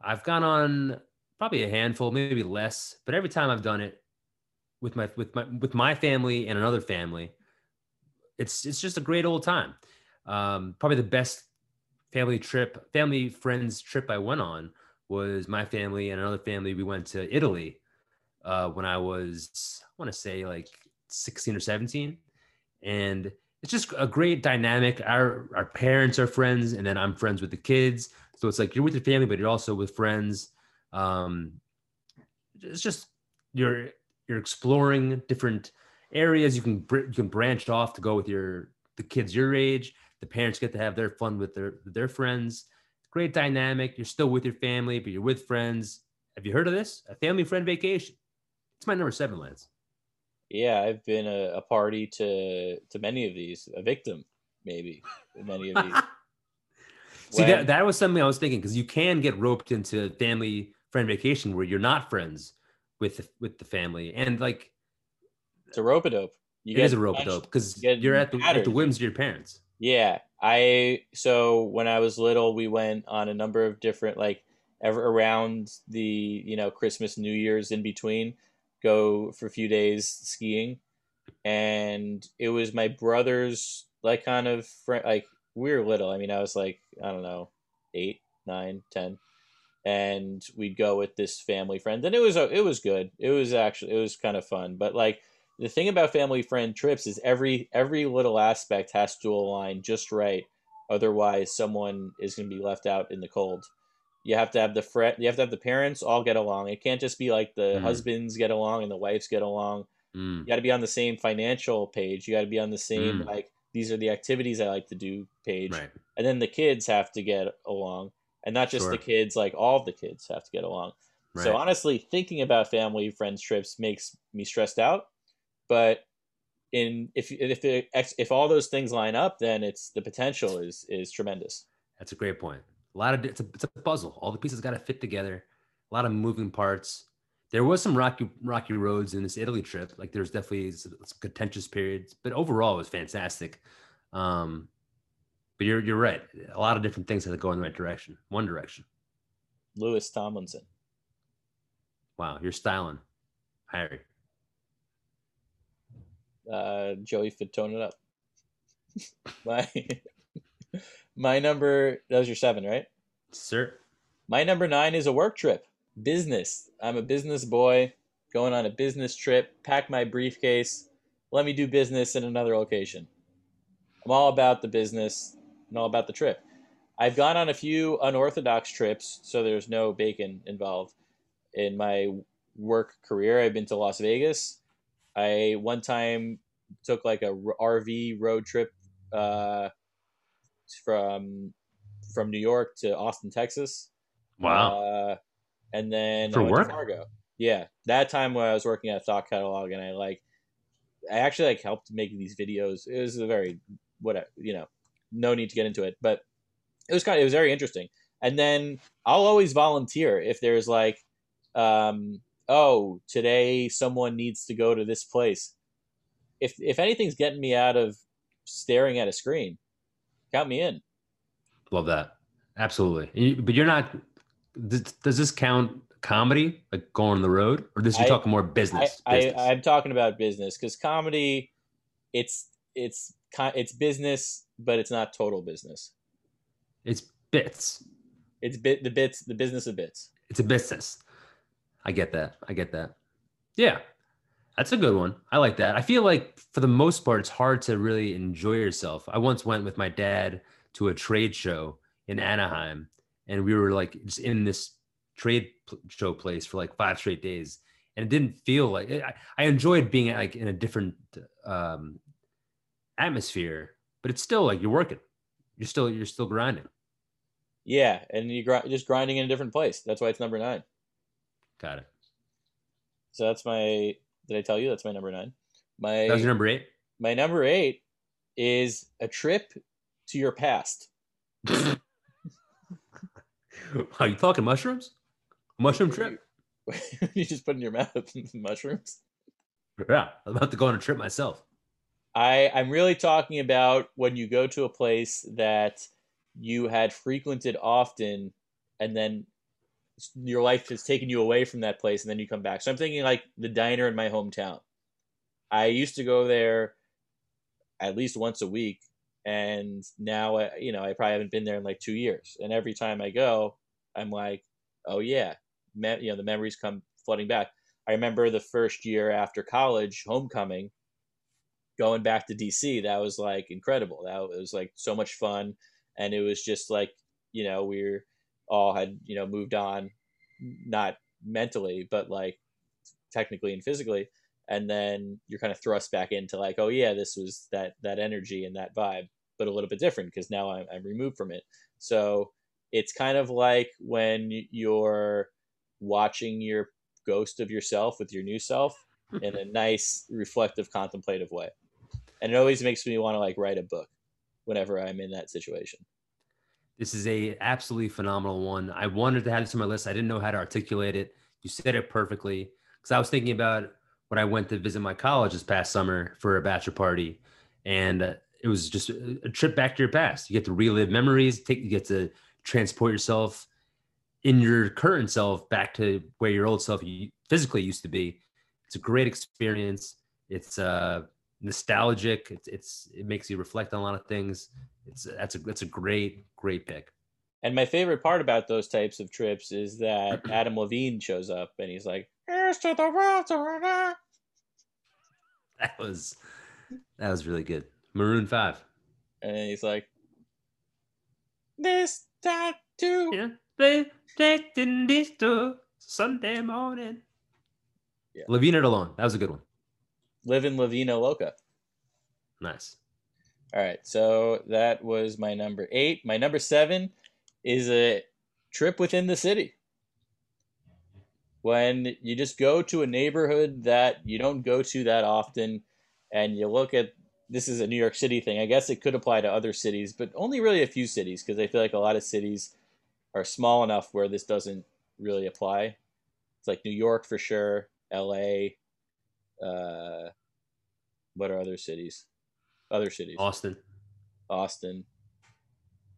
I've gone on probably a handful, maybe less, but every time I've done it with my with my with my family and another family, it's it's just a great old time. Um, probably the best family trip, family friends trip I went on was my family and another family. We went to Italy uh, when I was, I want to say like 16 or 17. And it's just a great dynamic. Our our parents are friends, and then I'm friends with the kids. So it's like you're with your family, but you're also with friends. Um, it's just you're you're exploring different areas. You can you can branch off to go with your the kids your age. The parents get to have their fun with their their friends. Great dynamic. You're still with your family, but you're with friends. Have you heard of this? A family friend vacation. It's my number seven, Lance. Yeah, I've been a, a party to to many of these, a victim maybe many of these. See When- that that was something I was thinking because you can get roped into family friend vacation where you're not friends with the, with the family and like It's a rope a dope. You it is a rope punched. dope because you you're at the at the whims of your parents. Yeah, I so when I was little, we went on a number of different like ever around the you know Christmas, New Year's, in between, go for a few days skiing, and it was my brother's like kind of friend. Like we were little. I mean, I was like I don't know, eight, nine, ten, and we'd go with this family friend, and it was it was good. It was actually it was kind of fun, but like the thing about family friend trips is every every little aspect has to align just right otherwise someone is going to be left out in the cold you have to have the fret you have to have the parents all get along it can't just be like the Mhm. husbands get along and the wives get along Mm, you got to be on the same financial page you got to be on the same Mm. like these are the activities i like to do page right. and then the kids have to get along and not just Sure. the kids like all the kids have to get along Right. so honestly, thinking about family friends trips makes me stressed out. But in if if it, if all those things line up, then it's the potential is is tremendous. That's a great point. A lot of it's a, it's a puzzle. All the pieces got to fit together. A lot of moving parts. There was some rocky rocky roads in this Italy trip. Like there's definitely some, some contentious periods, but overall it was fantastic. Um, but you're you're right. A lot of different things had to go in the right direction. One direction. Louis Tomlinson. Wow, you're styling, Harry. Uh, Joey could tone it up. my my number that was your seven, right? Sir. My number nine is a work trip. Business. I'm a business boy going on a business trip. Pack my briefcase. Let me do business in another location. I'm all about the business and all about the trip. I've gone on a few unorthodox trips, so there's no bacon involved. In my work career, I've been to Las Vegas. I one time took like a RV road trip uh, from from New York to Austin, Texas. Wow. Uh, and then For work? Fargo. Yeah, that time when I was working at Thought Catalog, and I like, I actually like helped make these videos. It was a very what you know, no need to get into it, but it was kind of it was very interesting. And then I'll always volunteer if there's like, um, oh, today someone needs to go to this place. If if anything's getting me out of staring at a screen, count me in. Love that. Absolutely. You- But you're not. Does, does this count comedy, like going on the road, or this you're I- talking more business? I, business? I'm talking about business because comedy, it's it's it's business, but it's not total business. it's bits. It's bit the bits, the business of bits. It's a business. I get that. I get that. Yeah, that's a good one. I like that. I feel like for the most part, it's hard to really enjoy yourself. I once went with my dad to a trade show in Anaheim, and we were like just in this trade show place for like five straight days, and it didn't feel like I, I enjoyed being like in a different um, atmosphere, but it's still like you're working. You're still you're still grinding. Yeah, and you gr- just grinding in a different place. That's why it's number nine. Got it. So that's my. Did I tell you that's my number nine? My That was your number eight. my number eight is a trip to your past. Are you talking mushrooms? Mushroom trip? you just put in your mouth mushrooms. Yeah, I'm about to go on a trip myself. I I'm really talking about when you go to a place that you had frequented often, and then your life has taken you away from that place, and then you come back. So I'm thinking like the diner in my hometown. I used to go there at least once a week, and now I, you know I probably haven't been there in like two years. And every time I go, I'm like, oh yeah, me- you know the memories come flooding back. I remember the first year after college, homecoming, going back to DC. That was like incredible. That was like so much fun, and it was just like you know we are all had you know moved on, not mentally, but like technically and physically. And then you're kind of thrust back into like oh yeah this was that that energy and that vibe but a little bit different because now I'm, I'm removed from it. So it's kind of like when you're watching your ghost of yourself with your new self mm-hmm. in a nice reflective contemplative way. And it always makes me want to like write a book whenever i'm in that situation This is a absolutely phenomenal one. I wanted to have this on my list. I didn't know how to articulate it. You said it perfectly. Because I was thinking about when I went to visit my college this past summer for a bachelor party, and uh, it was just a trip back to your past. You get to relive memories. Take you get to transport yourself in your current self back to where your old self physically used to be. It's a great experience. It's uh, nostalgic. It's, it's it makes you reflect on a lot of things. It's that's a that's a great great pick. and my favorite part about those types of trips is that adam levine shows up and he's like here's to the world to. That was that was really good. Maroon Five. and he's like this tattoo Yeah, they take in this to Sunday morning. Yeah. Levine it alone. That was a good one. living La Vida Loca. Nice. All right, so that was my number eight. My number seven is a trip within the city. When you just go to a neighborhood that you don't go to that often, and you look at this is a New York City thing. I guess it could apply to other cities, but only really a few cities because I feel like a lot of cities are small enough where this doesn't really apply. It's like New York for sure, L.A. Uh, what are other cities? Other cities. Austin, Austin,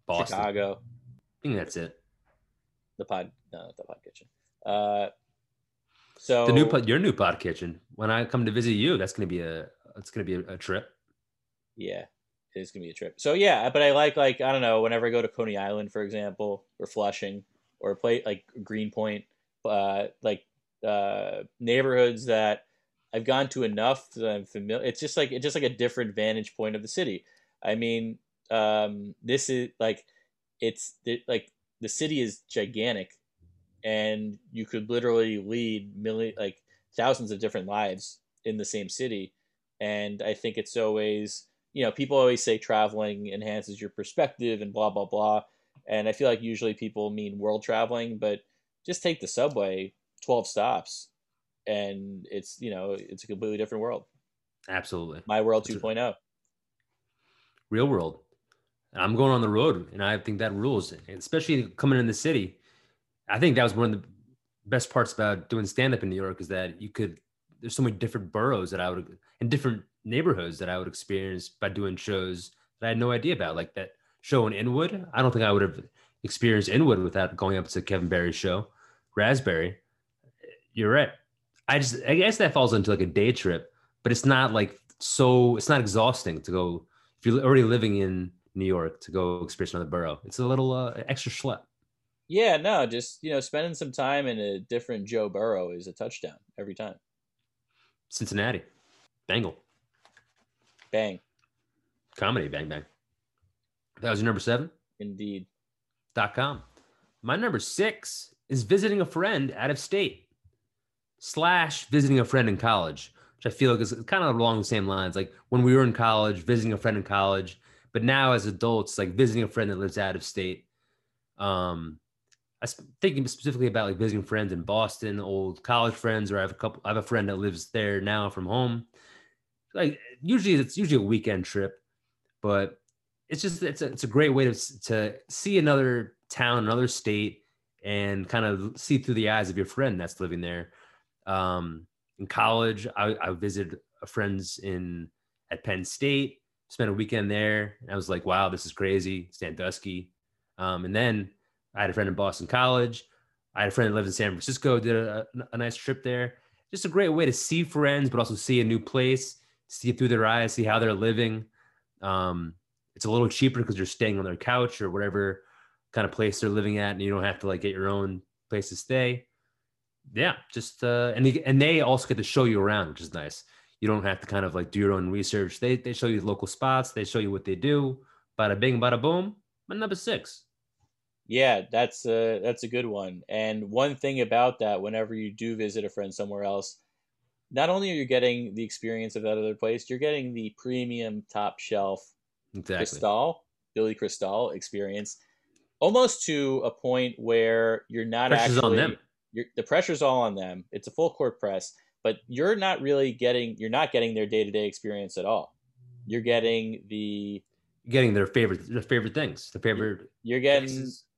Boston. Chicago, I think that's it. the pod, no, not the pod kitchen. Uh, so The new pod, your new pod kitchen. When I come to visit you, that's gonna be a it's gonna be a, a trip. yeah, it is gonna be a trip. So yeah, but I like like I don't know. Whenever I go to Coney Island, for example, or Flushing, or play like Greenpoint, uh, like uh, neighborhoods that I've gone to enough that I'm familiar. It's just like it's just like a different vantage point of the city. I mean, um, this is like it's it, like the city is gigantic, and you could literally lead million like thousands of different lives in the same city. And I think it's always you know people always say traveling enhances your perspective and blah blah blah. And I feel like usually people mean world traveling, but just take the subway, twelve stops, and it's you know it's a completely different world. Absolutely. My world oh. It's a- 2.0. Real world. And I'm going on the road, and I think that rules, and especially coming in the city. I think that was one of the best parts about doing stand up in New York is that you could. There's so many different boroughs that I would and different neighborhoods that I would experience by doing shows that I had no idea about. Like that show in Inwood. I don't think I would have experienced Inwood without going up to Kevin Barry's show, Raspberry. You're right. I just I guess that falls into like a day trip, but it's not like so. It's not exhausting to go if you're already living in New York to go experience another borough. It's a little uh, extra schlep. Yeah, no, just you know, spending some time in a different Joe Burrow is a touchdown every time. Cincinnati, Bengal Bang, comedy, bang bang. That was your number seven. indeed. dot com. My number six is visiting a friend out of state slash visiting a friend in college, which I feel like is kind of along the same lines. Like when we were in college, visiting a friend in college, but now as adults, like visiting a friend that lives out of state. Um, I was thinking specifically about like visiting friends in Boston, old college friends, or I have a couple. I have a friend that lives there now from home. Like usually, it's usually a weekend trip, but it's just it's a, it's a great way to to see another town, another state, and kind of see through the eyes of your friend that's living there. Um, in college, I, I visited friends in at Penn State, spent a weekend there, and I was like, wow, this is crazy, Sandusky. Um, and then I had a friend in Boston College. I had a friend that lived in San Francisco, did a, a nice trip there. Just a great way to see friends, but also see a new place, see it through their eyes, see how they're living. Um, it's a little cheaper because you're staying on their couch or whatever kind of place they're living at, and you don't have to like get your own place to stay. Yeah, just uh, and they, and they also get to show you around, which is nice. You don't have to kind of like do your own research. They they show you local spots. They show you what they do. Bada bing, bada boom. My number six. Yeah, that's a that's a good one. And one thing about that, whenever you do visit a friend somewhere else, not only are you getting the experience of that other place, you're getting the premium top shelf Exactly. Cristal, Billy Crystal experience, almost to a point where you're not Pressure's actually on them. You're, the pressure's all on them. It's a full court press, but you're not really getting you're not getting their day to day experience at all. You're getting the Getting their favorite their favorite things, The favorite you're getting.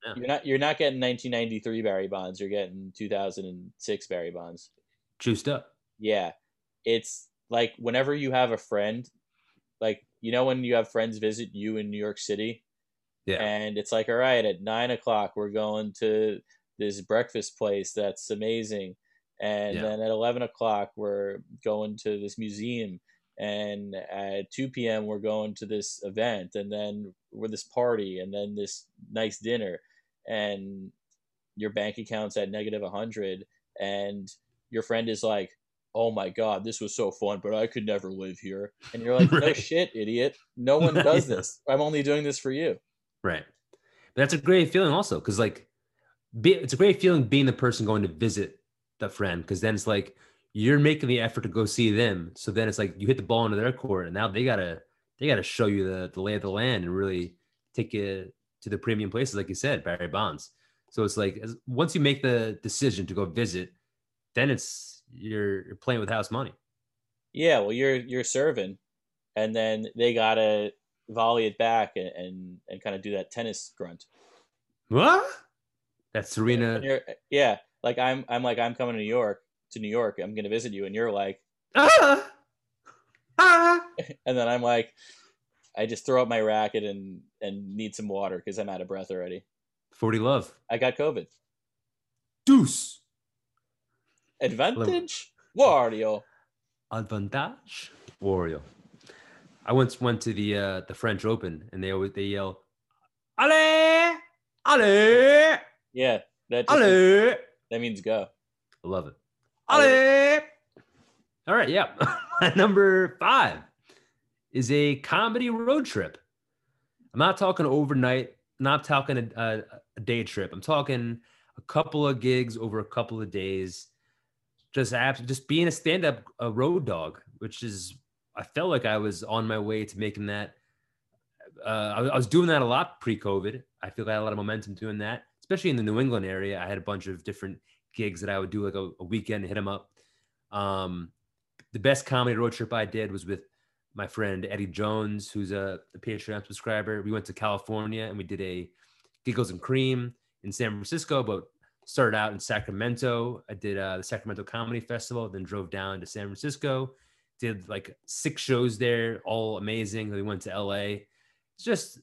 Yeah. you're not you're not getting 1993 Barry Bonds. You're getting 2006 Barry Bonds. juiced up. Yeah, it's like whenever you have a friend, like you know when you have friends visit you in New York City, Yeah. and it's like all right at nine o'clock we're going to this breakfast place that's amazing. And Yeah. then at 11 o'clock we're going to this museum. And at 2 p.m we're going to this event. And then we're this party and then this nice dinner. And your bank account's at negative 100 and your friend is like oh my god this was so fun but i could never live here. And you're like no shit idiot. No one does Yeah. this. I'm only doing this for you. Right. But that's a great feeling also because like be, it's a great feeling being the person going to visit the friend because then it's like you're making the effort to go see them. So then it's like you hit the ball into their court and now they gotta they gotta show you the, the lay of the land and really take you to the premium places, like you said, Barry Bonds. So it's like as, once you make the decision to go visit, then it's you're, you're playing with house money. Yeah, well, you're you're serving, and then they gotta volley it back and and, and kind of do that tennis grunt. What? That's Serena. Yeah, like I'm I'm like I'm coming to New York to New York. I'm gonna visit you, and you're like, Ah! Ah! and then I'm like, I just throw up my racket and and need some water because I'm out of breath already. 40 love. I got COVID. Deuce. Advantage, Wario. Advantage. Wario. I once went to the uh, the French Open and they always they yell, "Allez, allez, Yeah, that just means, that means go. I love it. Allez. Allez. All right, yeah. Number five is a comedy road trip. I'm not talking overnight. Not talking a, a, a day trip. I'm talking a couple of gigs over a couple of days. Just abs- just being a stand-up a road dog, which is I felt like I was on my way to making that. Uh, I, I was doing that a lot pre-COVID. I feel like I had a lot of momentum doing that, especially in the New England area. I had a bunch of different gigs that I would do like a, a weekend, hit them up. Um, the best comedy road trip I did was with my friend Eddie Jones, who's a, a Patreon subscriber. We went to California and we did a Giggles and Cream in San Francisco, but started out in Sacramento. I did uh, the Sacramento Comedy Festival, then drove down to San Francisco, did like six shows there, all amazing. We went to LA. It's just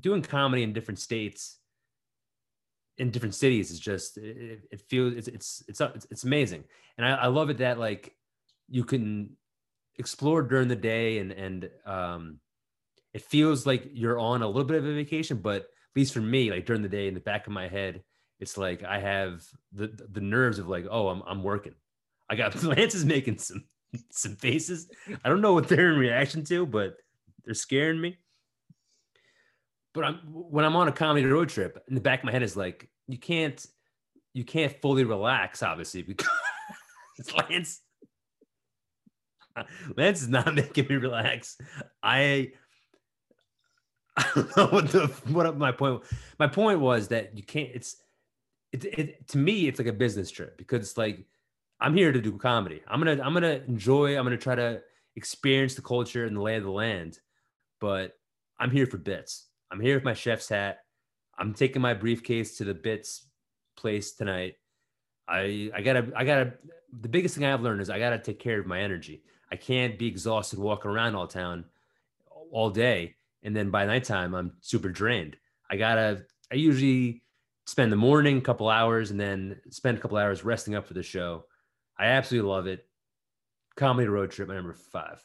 doing comedy in different states in different cities is just it, it feels it's it's it's it's, amazing. And I, I love it that like you can explore during the day and and um it feels like you're on a little bit of a vacation but at least for me like during the day in the back of my head it's like i have the the nerves of like oh i'm, I'm working. I got lance is making some some faces. I don't know what they're in reaction to but they're scaring me but I'm when I'm on a comedy road trip, in the back of my head is like, you can't, you can't fully relax, obviously, because Lance, Lance is not making me relax. I, I don't know what the what my point. My point was that you can't. It's, it, it to me, it's like a business trip because it's like I'm here to do comedy. I'm gonna I'm gonna enjoy. I'm gonna try to experience the culture and the lay of the land, but I'm here for bits. I'm here with my chef's hat. I'm taking my briefcase to the bits place tonight. I I gotta I gotta the biggest thing I've learned is I gotta take care of my energy. I can't be exhausted walking around all town all day and then by nighttime I'm super drained. I gotta I usually spend the morning a couple hours and then spend a couple hours resting up for the show. I absolutely love it. Comedy road trip my number five.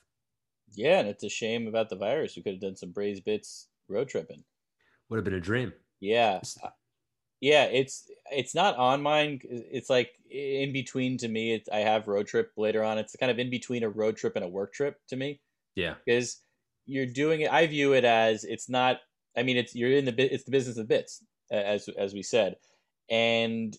Yeah, and it's a shame about the virus. We could have done some braised bits road tripping. Would have been a dream. Yeah, Uh, yeah. It's it's not on mine. It's like in between to me. It's, I have road trip later on. It's kind of in between a road trip and a work trip to me Yeah. because you're doing it. I view it as it's not. I mean, it's you're in the bit. It's the business of bits, as as we said, and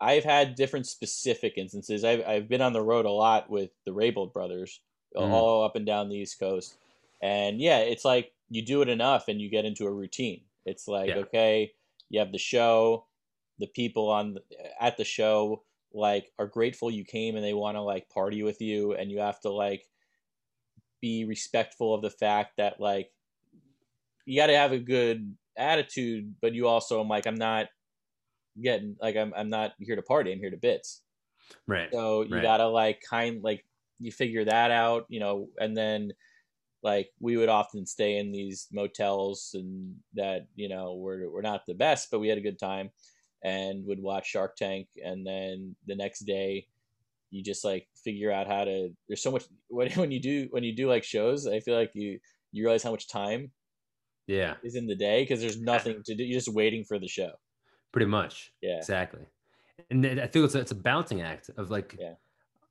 I've had different specific instances. I've I've been on the road a lot with the Raybold brothers, Mhm. all up and down the East Coast, and yeah, it's like you do it enough and you get into a routine. It's like Yeah. okay, you have the show, the people on the, at the show like are grateful you came and they want to like party with you, and you have to like be respectful of the fact that like you got to have a good attitude, but you also I'm like I'm not getting like I'm I'm not here to party. I'm here to bits. Right. So you Right. gotta like kind like you figure that out, you know, and then like we would often stay in these motels and that you know we're we're not the best, but we had a good time and would watch Shark Tank, and then the next day you just like figure out how to. There's so much when when you do when you do like shows, I feel like you you realize how much time Yeah. is in the day because there's nothing to do. You're just waiting for the show. Pretty much. Yeah. Exactly. And I think it's a, it's a balancing act of like, Yeah.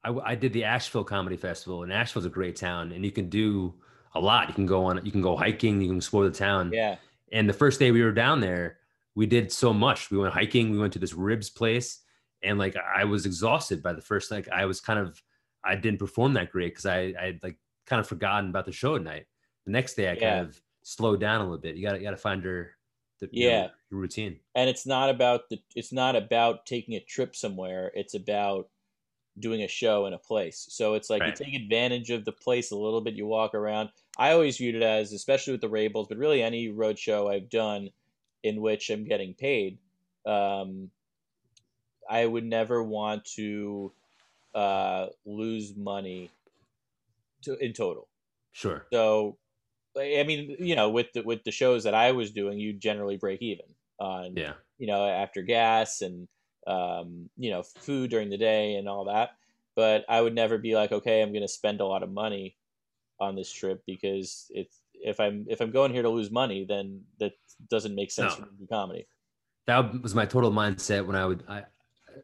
I, I did the Asheville Comedy Festival, and Asheville's a great town, and you can do a lot. You can go on, you can go hiking, you can explore the town. Yeah. And the first day we were down there, we did so much. We went hiking. We went to this ribs place, and like I was exhausted by the first. Like I was kind of, I didn't perform that great because I I had like kind of forgotten about the show at night. The next day I Yeah. kind of slowed down a little bit. You got to you got to find your, the, Yeah. your routine. and it's not about the it's not about taking a trip somewhere it's about doing a show in a place so it's like Right. you take advantage of the place a little bit you walk around i always viewed it as especially with the rabels but really any road show i've done in which i'm getting paid um, i would never want to uh, lose money to, in total Sure. so I mean, you know, with the with the shows that I was doing, you generally break even on Yeah. you know, after gas and um, you know, food during the day and all that. But I would never be like, okay, I'm going to spend a lot of money on this trip because it's if I'm if I'm going here to lose money, then that doesn't make sense No. for me to do comedy. that was my total mindset when I would I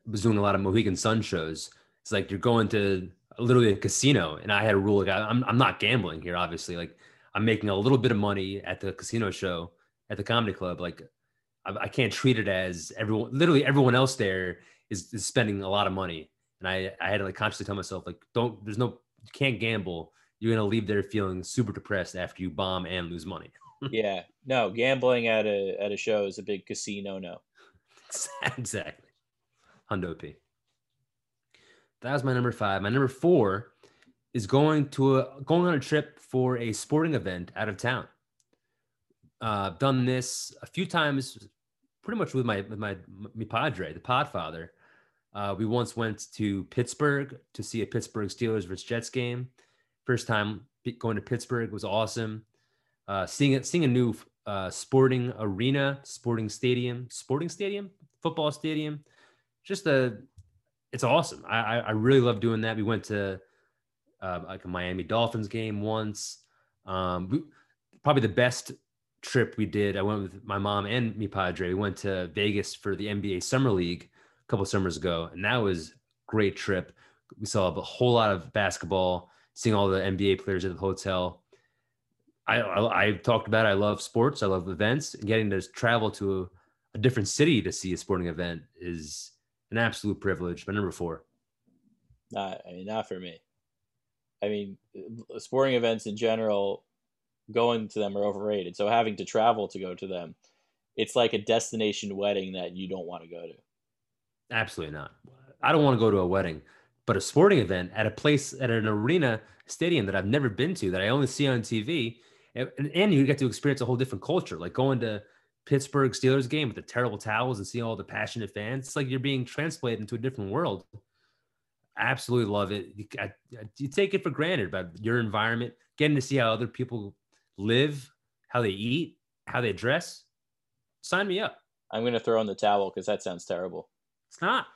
was doing a lot of Mohegan Sun shows. It's like you're going to literally a casino, and I had a rule like I'm I'm not gambling here. Obviously, like I'm making a little bit of money at the casino show at the comedy club. Like I, I can't treat it as everyone. Literally everyone else there is, is spending a lot of money, and I I had to like consciously tell myself like don't there's no you can't gamble. You're gonna leave there feeling super depressed after you bomb and lose money. yeah, no, gambling at a at a show is a big casino no. exactly. Hundo P. That was my number five. My number four is going to a going on a trip for a sporting event out of town. Uh, I've done this a few times, pretty much with my with my my padre, the Podfather. Uh, we once went to Pittsburgh to see a Pittsburgh Steelers versus Jets game. First time going to Pittsburgh was awesome. Uh, seeing it, seeing a new uh, sporting arena, sporting stadium, sporting stadium, football stadium. Just a, it's awesome. I I, really love doing that. We went to uh, like a Miami Dolphins game once. Um, we, probably the best trip we did. I went with my mom and me padre. We went to Vegas for the NBA Summer League a couple summers ago, and that was great trip. We saw a whole lot of basketball, seeing all the NBA players at the hotel. I, I, I talked about it. I love sports. I love events. Getting to travel to a, a different city to see a sporting event is an absolute privilege. But number four. Not, I mean, not for me. I mean, uh, sporting events in general, going to them are overrated. So having to travel to go to them, it's like a destination wedding that you don't want to go to. Absolutely not. I don't want to go to a wedding, but a sporting event at a place at an arena stadium that I've never been to that I only see on TV, and, and you get to experience a whole different culture, like going to Pittsburgh Steelers game with the terrible towels and seeing all the passionate fans. It's like you're being translated into a different world. Absolutely love it. You, I, you take it for granted about your environment, getting to see how other people live, how they eat, how they dress. Sign me up. I'm going to throw in the towel because that sounds terrible. It's not.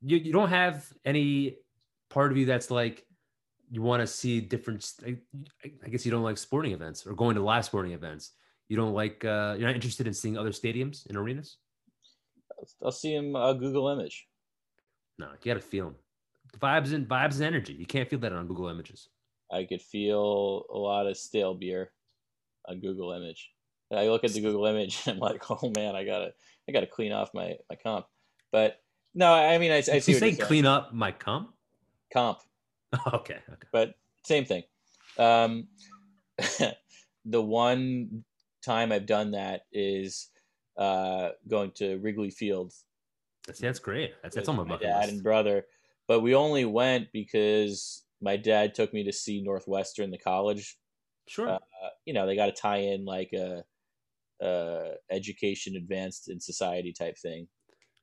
You, you don't have any part of you that's like, you want to see different. I guess you don't like sporting events or going to live sporting events. You don't like. Uh, you're not interested in seeing other stadiums and arenas. I'll see him uh, Google image. No, you got to feel them. Vibes and vibes and energy. You can't feel that on Google Images. I could feel a lot of stale beer on Google Image. And I look at the Google Image and I'm like, oh man, I gotta, I gotta clean off my my comp. But no, I mean, I, I see you say saying. clean up my comp. comp, okay, okay. but same thing. Um, the one time I've done that is uh, going to Wrigley Field That's that's great. That's that's on my my bucket dad list. and brother. But we only went because my dad took me to see Northwestern, the college Sure. uh, you know they got to tie in like a, uh education advanced in society type thing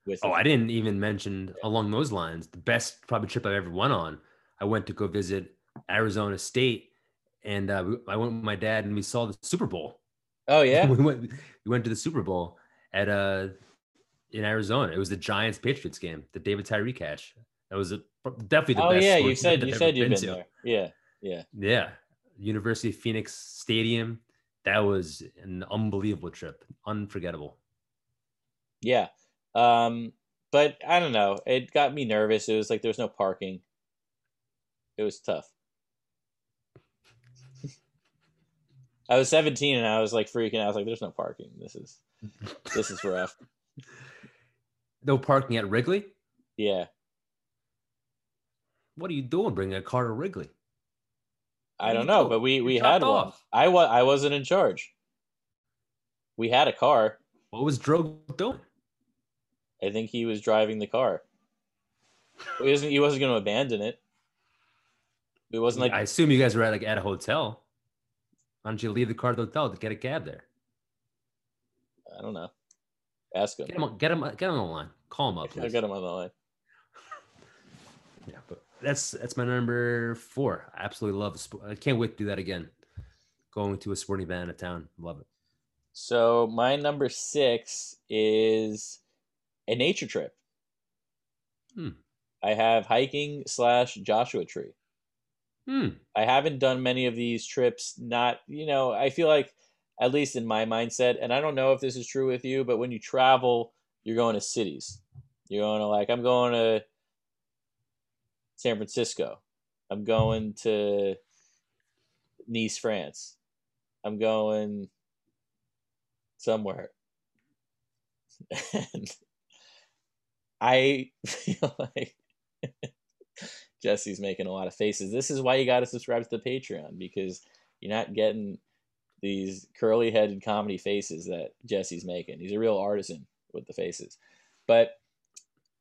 with Oh, I didn't even mention along those lines. The best probably trip I've ever went on. I went to go visit Arizona State, and uh, I went with my dad, and we saw the Super Bowl. oh yeah we went we went to the Super Bowl at uh in Arizona. It was the Giants Patriots game, the David Tyree catch. That was a, definitely the best. oh yeah you said you I've said you've been to. there yeah yeah Yeah, University of Phoenix Stadium. That was an unbelievable trip, unforgettable. yeah um but i don't know it got me nervous it was like there's no parking it was tough i was 17 and i was like freaking out i was like there's no parking this is this is rough No parking at Wrigley. yeah What are you doing bringing a car to Wrigley? I do don't know, do? but we You're we had one. off. I was I wasn't in charge. We had a car. What was Drogo doing? I think he was driving the car. He wasn't. He wasn't going to abandon it. It wasn't like I assume you guys were at like at a hotel. Why don't you leave the car at the hotel to get a cab there? I don't know. Ask him. Get him, get him, get him on the line. Call him up. I got him on the line. Yeah, but that's that's my number four. I absolutely love. Sport. I can't wait to do that again. Going to a sporting event in a town, love it. So my number six is a nature trip. Hmm. I have hiking slash Joshua Tree. Hmm. I haven't done many of these trips. Not, you know, I feel like, at least in my mindset, and I don't know if this is true with you, but when you travel, you're going to cities. You're going to, like, I'm going to San Francisco. I'm going to Nice, France. I'm going somewhere. And I feel like Jesse's making a lot of faces. This is why you got to subscribe to the Patreon because you're not getting these curly headed comedy faces that Jesse's making. He's a real artisan with the faces. But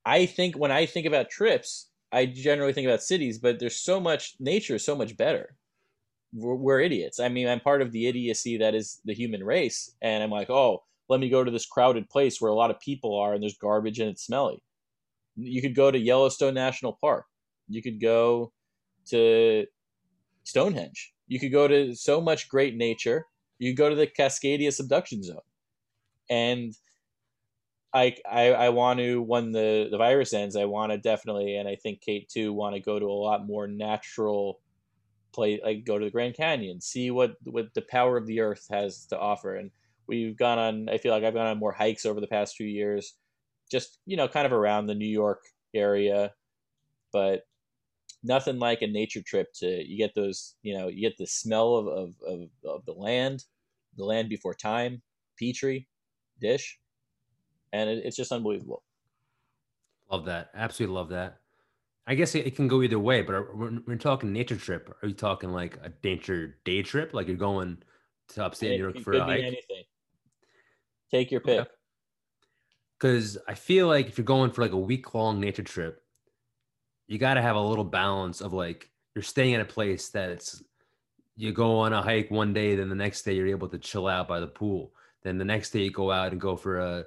I think when I think about trips, I generally think about cities, but there's so much nature, is so much better. We're, we're idiots. I mean, I'm part of the idiocy that is the human race, and I'm like, oh, let me go to this crowded place where a lot of people are and there's garbage and it's smelly. You could go to Yellowstone National Park. You could go to Stonehenge. You could go to so much great nature. You go to the Cascadia subduction zone. And I, I, I want to, when the, the virus ends, I want to definitely, and I think Kate too, want to go to a lot more natural place, like go to the Grand Canyon, see what, what the power of the earth has to offer. And we've gone on, I feel like I've gone on more hikes over the past few years, just, you know, kind of around the New York area, but nothing like a nature trip to, you get those, you know, you get the smell of, of, of, of the land, the land before time, Petri dish and it, it's just unbelievable. Love that. Absolutely love that. I guess it, it can go either way, but are, when we're talking nature trip, are you talking like a nature day trip? Like you're going to upstate It, New York for a hike? anything. Take your pick. Okay. Because I feel like if you're going for like a week long nature trip, you got to have a little balance of like you're staying at a place that's you go on a hike one day, then the next day you're able to chill out by the pool. Then the next day you go out and go for a,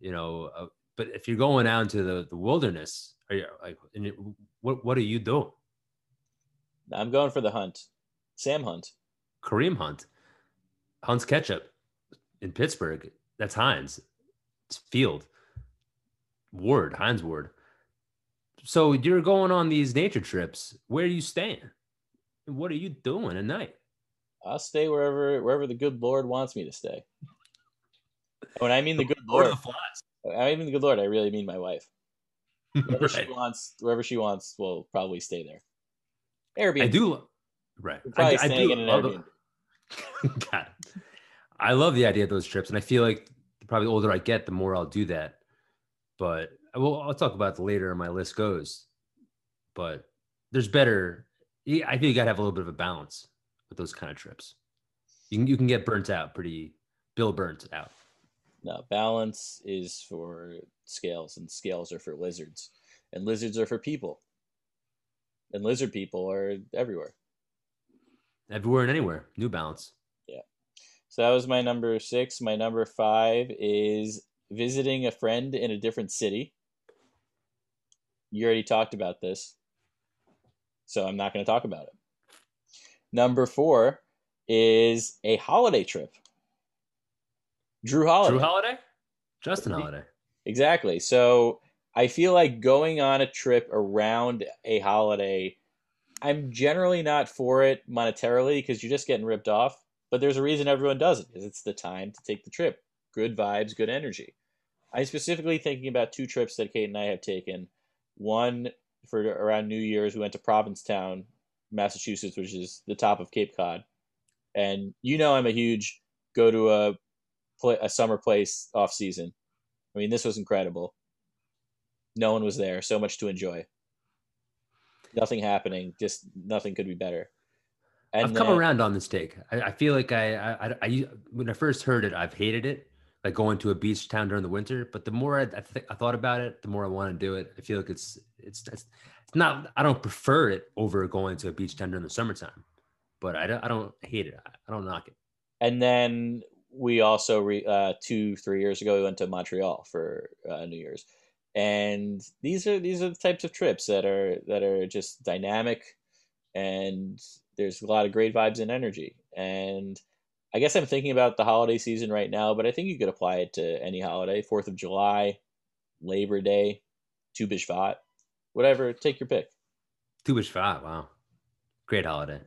you know, a, but if you're going out into the, the wilderness, are you like, and you, what what are you doing? I'm going for the hunt. Sam Hunt. Kareem Hunt, Hunt's ketchup in Pittsburgh. That's Heinz. It's Field. Ward, Heinz Ward. So you're going on these nature trips. Where are you staying? What are you doing at night? I'll stay wherever wherever the good Lord wants me to stay. When I mean the good Lord Lord, the. I mean the good Lord. I really mean my wife. Wherever right. she wants, wherever she wants, will probably stay there. Airbnb. I do. Right. We're I, probably I staying do in an love Airbnb. God. I love the idea of those trips, and I feel like probably the older I get, the more I'll do that. But well, I'll talk about it later. My list goes, but there's better. yeah, I think you gotta have a little bit of a balance with those kind of trips. You can you can get burnt out pretty. Bill burnt out. No, balance is for scales, and scales are for lizards, and lizards are for people, and lizard people are everywhere. Everywhere and anywhere. New Balance. Yeah. So that was my number six. My number five is visiting a friend in a different city. You already talked about this, so I'm not going to talk about it. Number four is a holiday trip. Jrue Holiday. Jrue Holiday. Justin. Holiday. Exactly. So I feel like going on a trip around a holiday, I'm generally not for it monetarily because you're just getting ripped off. But there's a reason everyone does it because it's the time to take the trip. Good vibes, good energy. I'm specifically thinking about two trips that Kate and I have taken. One for around New Year's, we went to Provincetown, Massachusetts, which is the top of Cape Cod. And you know I'm a huge go to a a summer place off season. I mean, this was incredible. No one was there. So much to enjoy. Nothing happening. Just nothing could be better. And I've come then- around on this take. I, I feel like I, I, I, I, when I first heard it, I've hated it, like going to a beach town during the winter. But the more I, th- I thought about it, the more I want to do it. I feel like it's, it's, it's, not. I don't prefer it over going to a beach town during the summertime, but I don't, I don't hate it. I, I don't knock it. And then we also re, uh, two three years ago we went to Montreal for uh, New Year's, and these are these are the types of trips that are that are just dynamic, and there's a lot of great vibes and energy. And I guess I'm thinking about the holiday season right now, but I think you could apply it to any holiday: Fourth of July, Labor Day, Tu B'Shvat, whatever. Take your pick. Tu B'Shvat, wow, great holiday.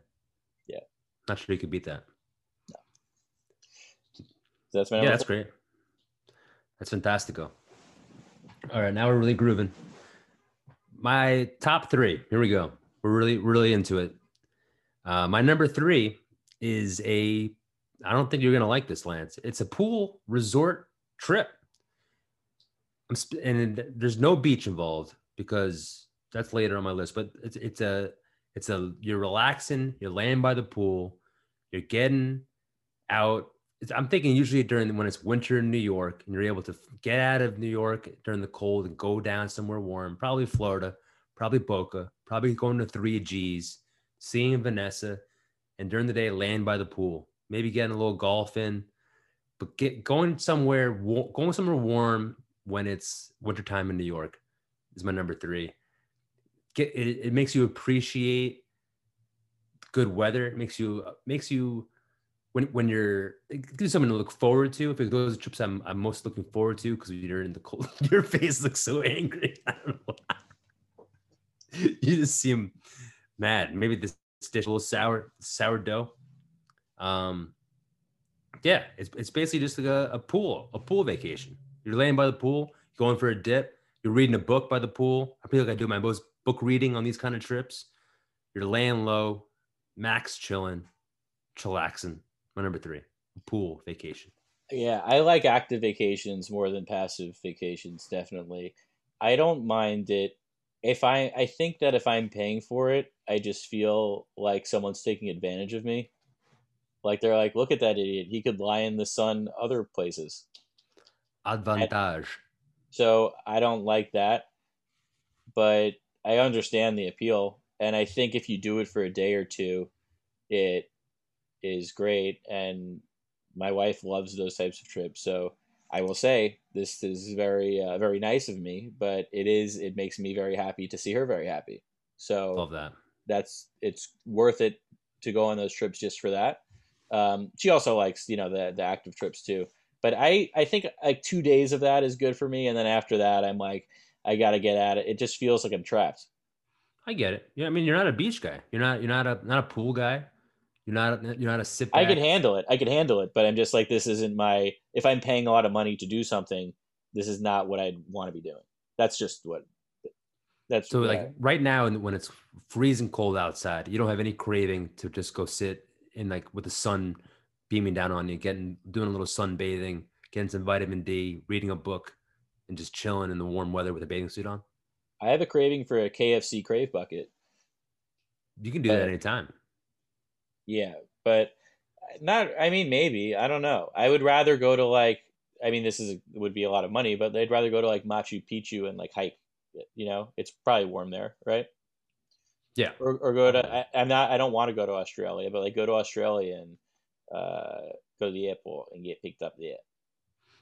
Yeah. not sure you could beat that. No. That's my Yeah, that's great. That's fantastico. All right, now we're really grooving. My top three. Here we go. We're really, really into it. Uh, my number three is a. I don't think you're gonna like this, Lance. It's a pool resort trip. Sp- and there's no beach involved because that's later on my list. But it's it's a it's a you're relaxing. You're laying by the pool. You're getting out it's- I'm thinking usually during when it's winter in New York and you're able to get out of New York during the cold and go down somewhere warm, probably Florida, probably Boca, probably going to three G's, seeing Vanessa, and during the day laying by the pool, maybe getting a little golf in, but get going somewhere going somewhere warm when it's wintertime in New York is my number three. Get it, it makes you appreciate good weather. It makes you makes you when when you're it gives something to look forward to. If it those are trips I'm I'm most looking forward to because you're in the cold, your face looks so angry. You just seem mad. Maybe this dish a little sour sourdough. Um, yeah, it's it's basically just like a, a pool, a pool vacation. You're laying by the pool, going for a dip. You're reading a book by the pool. I feel like I do my most book reading on these kind of trips. You're laying low, max chilling, chillaxing. My number three, pool vacation. Yeah, I like active vacations more than passive vacations, definitely. I don't mind it. If I I think that if I'm paying for it, I just feel like someone's taking advantage of me. Like they're like, look at that idiot. He could lie in the sun other places. Advantage. So I don't like that. But I understand the appeal. And I think if you do it for a day or two, it is great. And my wife loves those types of trips. So I will say this is very, uh, very nice of me, but it is, it makes me very happy to see her very happy. So Love that. that's it's worth it to go on those trips just for that. Um, she also likes you know the the active trips too. But I I think like two days of that is good for me, and then after that I'm like I got to get at it. It just feels like I'm trapped. I get it. Yeah, I mean, you're not a beach guy. You're not. You're not a not a pool guy. You're not. A, you're not a sit. I could handle it. I could handle it, but I'm just like this isn't my. If I'm paying a lot of money to do something, this is not what I'd want to be doing. That's just what. That's So what like I- right now, and when it's freezing cold outside, you don't have any craving to just go sit in like with the sun beaming down on you, getting doing a little sunbathing, getting some vitamin D, reading a book, and just chilling in the warm weather with a bathing suit on. I have a craving for a KFC crave bucket. You can do that anytime. Yeah, but not. I mean, maybe I don't know. I would rather go to like. I mean, this is would be a lot of money, but they'd rather go to like Machu Picchu and like hike. You know, it's probably warm there, right? Yeah. Or, or go to. I, I'm not. I don't want to go to Australia, but like go to Australia and uh, go to the airport and get picked up there.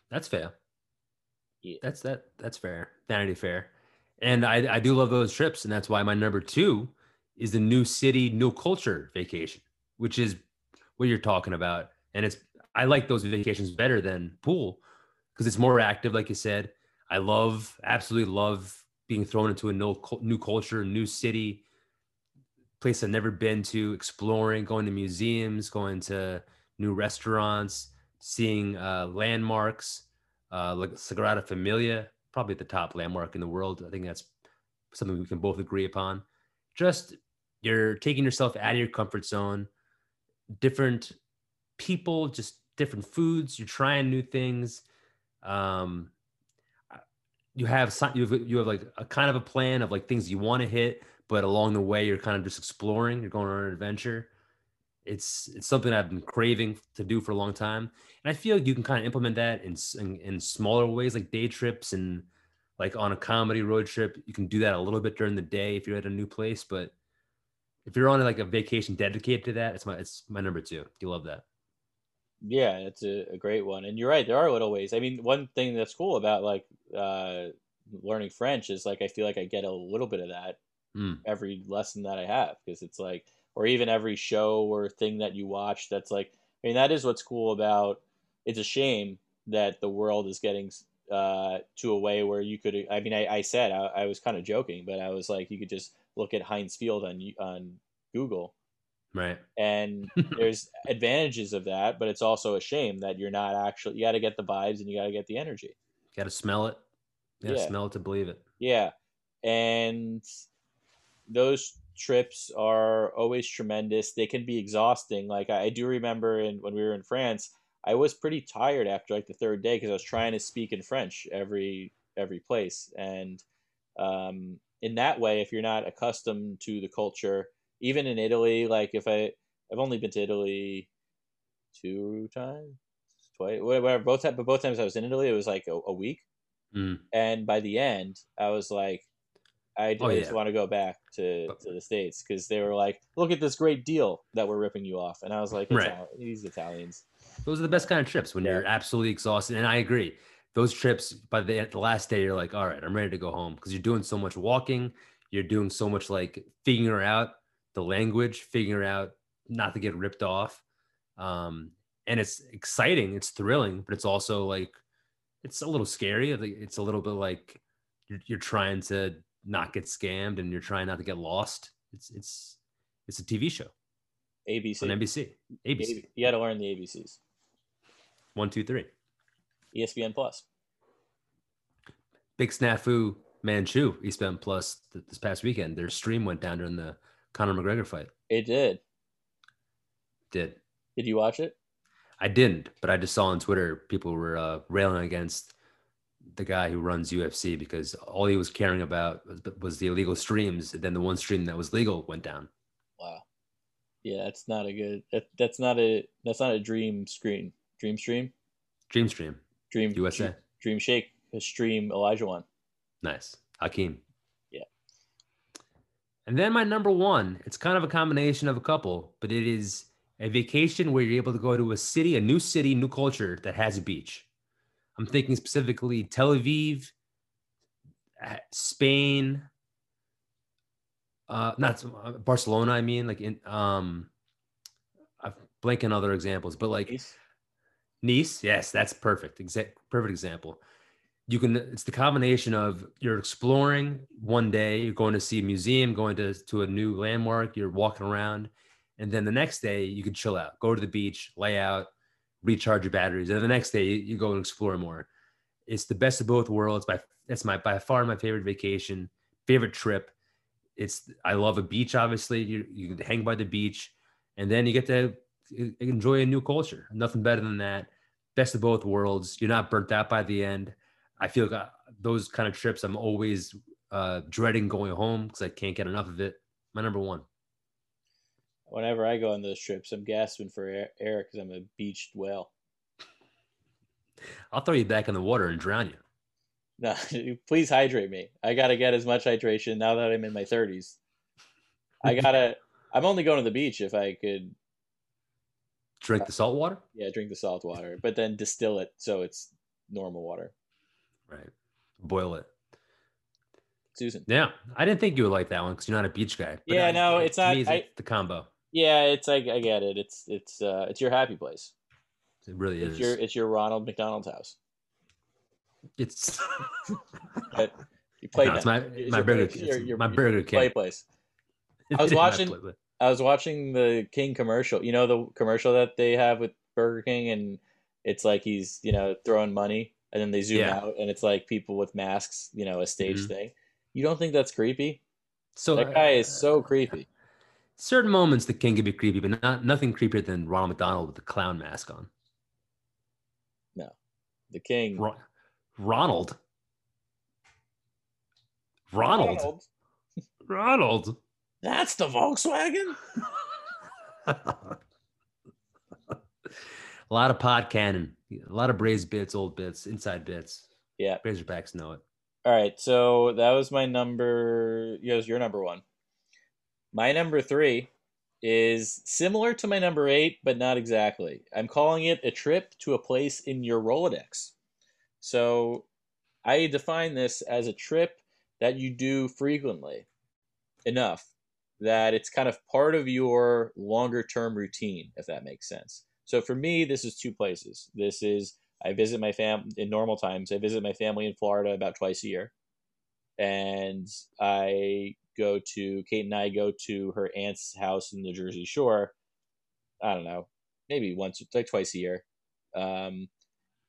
That's fair. Yeah. That's that. That's fair. Vanity fair. And I I do love those trips, and that's why my number two is the new city, new culture vacation, which is what you're talking about. And it's I like those vacations better than pool because it's more active, like you said. I love, absolutely love being thrown into a new new culture, new city, place I've never been to, exploring, going to museums, going to new restaurants, seeing uh, landmarks uh, like Sagrada Familia, probably the top landmark in the world. I think that's something we can both agree upon. Just you're taking yourself out of your comfort zone, different people, just different foods. You're trying new things. Um, you have you have you have like a kind of a plan of like things you want to hit, but along the way you're kind of just exploring. You're going on an adventure. It's it's something I've been craving to do for a long time, and I feel like you can kind of implement that in in, in smaller ways, like day trips and like on a comedy road trip. You can do that a little bit during the day if you're at a new place, but if you're on like a vacation dedicated to that, it's my it's my number two. You love that. Yeah, it's a, a great one. And you're right, there are little ways. I mean, one thing that's cool about like uh, learning French is like I feel like I get a little bit of that Mm. every lesson that I have because it's like, or even every show or thing that you watch that's like, I mean, that is what's cool about. It's a shame that the world is getting uh, to a way where you could. I mean, I, I said I, I was kind of joking, but I was like, you could just look at Heinz Field on on Google Right. and there's advantages of that but it's also a shame that you're not actually you got to get the vibes and you got to get the energy Got to smell it. You got to Yeah. smell it to believe it. yeah and those trips are always tremendous. They can be exhausting. Like i, I do remember in, when we were in france i was pretty tired after like the third day because i was trying to speak in french every every place. And um, in that way if you're not accustomed to the culture even in italy like if i i've only been to italy two times twice whatever both but both times i was in italy it was like a, a week. Mm. and by the end i was like i, Oh, just yeah. want to go back to, But- to the states because they were like look at this great deal that we're ripping you off and i was like Right. These italians Those are the best kind of trips when Yeah. you're absolutely exhausted. And I agree. Those trips by the, the last day, you're like, all right, I'm ready to go home because you're doing so much walking. You're doing so much like figuring out the language, figuring out not to get ripped off. Um, and it's exciting, it's thrilling, but it's also like, it's a little scary. It's a little bit like you're, you're trying to not get scammed and you're trying not to get lost. It's, it's, it's a TV show abc on NBC, ABC, you got to learn the abcs one, two, three. espn plus big snafu Manchu ESPN Plus th- this past weekend. Their stream went down during the Conor McGregor fight. it did Did did you watch it I didn't, but I just saw on Twitter people were uh, railing against the guy who runs UFC because all he was caring about was, was the illegal streams. And then the one stream that was legal went down. wow yeah that's not a good that, that's not a that's not a dream screen dream stream Dream stream dream USA. dream, dream shake stream Olajuwon Nice. Hakeem. Yeah. And then my number one, it's kind of a combination of a couple, but it is a vacation where you're able to go to a city, a new city, new culture that has a beach. I'm thinking specifically Tel Aviv, uh, Spain, uh, not uh, Barcelona. I mean, like in um, I'm blanking other examples, but like Nice. Nice, yes, that's perfect. Exact perfect example. you can it's the combination of you're exploring one day you're going to see a museum going to, to a new landmark you're walking around and then the next day you can chill out go to the beach lay out recharge your batteries and the next day you, go and explore more. It's the best of both worlds by that's my by far my favorite vacation favorite trip. It's i love a beach obviously. You, you can hang by the beach and then you get to enjoy a new culture. Nothing better than that. Best of both worlds. You're not burnt out by the end. I feel like uh, those kind of trips, I'm always uh, dreading going home because I can't get enough of it. My number one. Whenever I go on those trips, I'm gasping for air because I'm a beached whale. I'll throw you back in the water and drown you. No, please hydrate me. I gotta get as much hydration now that I'm in my 30s. I gotta. I'm only going to the beach if I could. Drink the salt water. Yeah, drink the salt water, but then distill it so it's normal water. Right. Boil it. Susan. Yeah, I didn't think you would like that one because you're not a beach guy. Yeah, no, it's me, not- I- the combo. Yeah, it's like I get it. It's it's uh it's your happy place. It really is. It's is. your it's your Ronald McDonald's house. It's But you play No, it's my It's my burger. it's your- your- my burger play king. place. I was It is my watching- I was watching the King commercial. You know the commercial that they have with Burger King, and it's like he's you know throwing money, and then they zoom Yeah. out, and it's like people with masks, you know, a stage Mhm. thing. You don't think that's creepy? So That guy is uh, so creepy. Certain moments the king can be creepy, but not nothing creepier than Ronald McDonald with the clown mask on. No, the King. Ro- Ronald. Ronald. Ronald. That's the Volkswagen. a lot of pod cannon, a lot of Braised Bits, old bits, inside bits. Yeah. Razorbacks know it. All right, so that was my number. That was your number one. My number three is similar to my number eight, but not exactly. I'm calling it a trip to a place in your Rolodex. So I define this as a trip that you do frequently enough that it's kind of part of your longer term routine, if that makes sense. So for me, this is two places. This is I visit my fam in normal times. I visit my family in Florida about twice a year, and I go to Kate and I go to her aunt's house in the Jersey Shore. I don't know, maybe once, like twice a year. Um,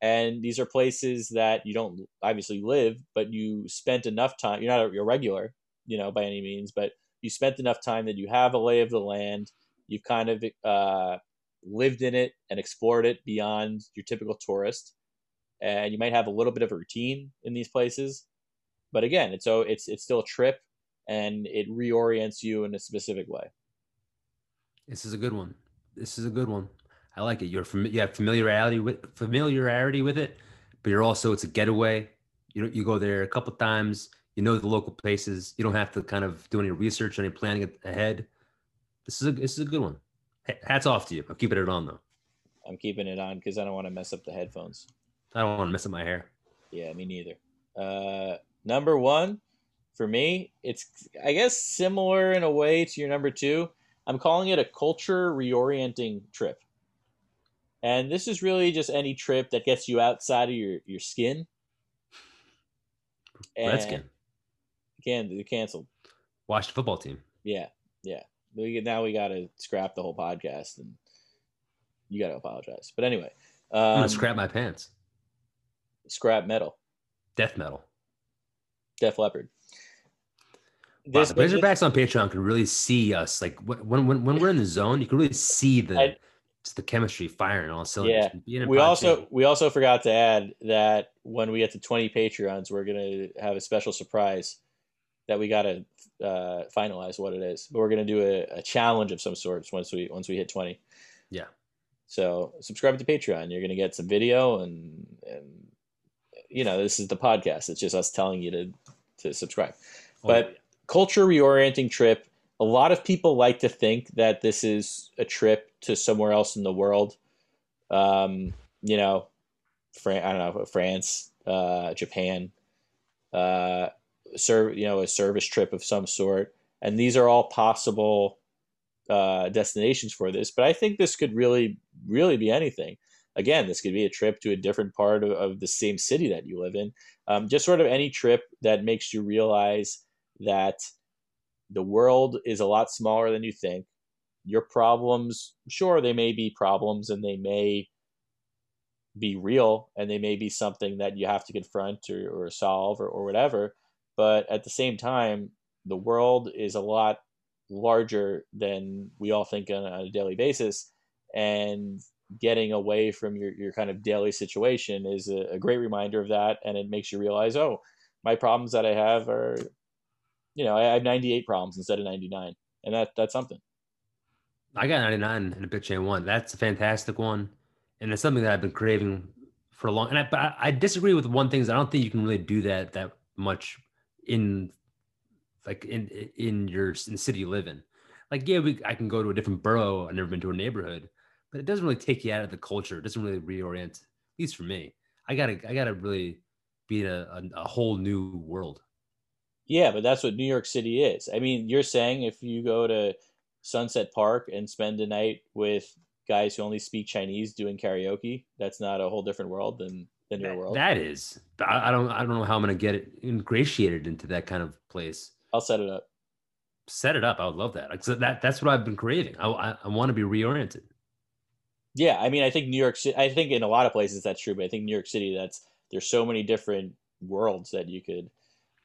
and these are places that you don't obviously live, but you spent enough time. You're not a, you're regular, you know, by any means, but you spent enough time that you have a lay of the land. You've kind of uh, lived in it and explored it beyond your typical tourist and you might have a little bit of a routine in these places but again it's so it's it's still a trip and it reorients you in a specific way This is a good one. This is a good one. I like it. You're fami- you have familiarity with familiarity with it, but you're also it's a getaway. You you go there a couple times. You know the local places. You don't have to kind of do any research, any planning ahead. This is a this is a good one. Hats off to you. I'm keeping it on though. i'm keeping it on because i don't want to mess up the headphones I don't want to mess up my hair. yeah me neither uh number one for me it's i guess similar in a way to your number two i'm calling it a culture reorienting trip and this is really just any trip that gets you outside of your your skin Redskin. can they canceled Watch the football team. Yeah, yeah. We now we got to scrap the whole podcast, and you got to apologize. But anyway, um, I'm gonna scrap my pants. scrap metal, Death metal. Def Leppard. Wow, the Razorbacks on Patreon can really see us. Like when when when we're in the zone, you can really see the I- just the chemistry firing all cylinders. Yeah. We also two. we also forgot to add that when we get to 20 Patreons, we're gonna have a special surprise that we got to uh, finalize what it is. But we're gonna do a, a challenge of some sorts once we once we hit 20. Yeah. So subscribe to Patreon. You're gonna get some video and and you know this is the podcast. It's just us telling you to to subscribe. Oh, But culture reorienting trip. A lot of people like to think that this is a trip to somewhere else in the world. Um, you know, Fran- I don't know, France, uh, Japan, uh, serve, you know, a service trip of some sort. And these are all possible uh, destinations for this. But I think this could really, really be anything. again, this could be a trip to a different part of, of the same city that you live in. Um, just sort of any trip that makes you realize that the world is a lot smaller than you think. Your problems, sure, they may be problems and they may be real and they may be something that you have to confront or, or solve or, or whatever. But at the same time, the world is a lot larger than we all think on, on a daily basis. And getting away from your, your kind of daily situation is a, a great reminder of that. And it makes you realize, oh, my problems that I have are, you know, I have 98 problems instead of 99. And that that's something. I got 99 in a big chain one. That's a fantastic one. And it's something that I've been craving for a long and I, but I, I disagree with one thing is I don't think you can really do that that much in like in in your in city you live in. Like, yeah, we, I can go to a different borough. I've never been to a neighborhood, but it doesn't really take you out of the culture. It doesn't really reorient, at least for me. I gotta I gotta really be in a, a, a whole new world. Yeah, but that's what New York City is. I mean, you're saying if you go to Sunset Park and spend a night with guys who only speak Chinese doing karaoke, that's not a whole different world than than your That- world. that is, I, I don't I don't know how I'm gonna get it ingratiated into that kind of place. I'll set it up. Set it up. I would love that. Like, so that that's what I've been craving. I I, I want to be reoriented. Yeah, I mean, I think New York City. I think in a lot of places that's true, but I think New York City, that's there's so many different worlds that you could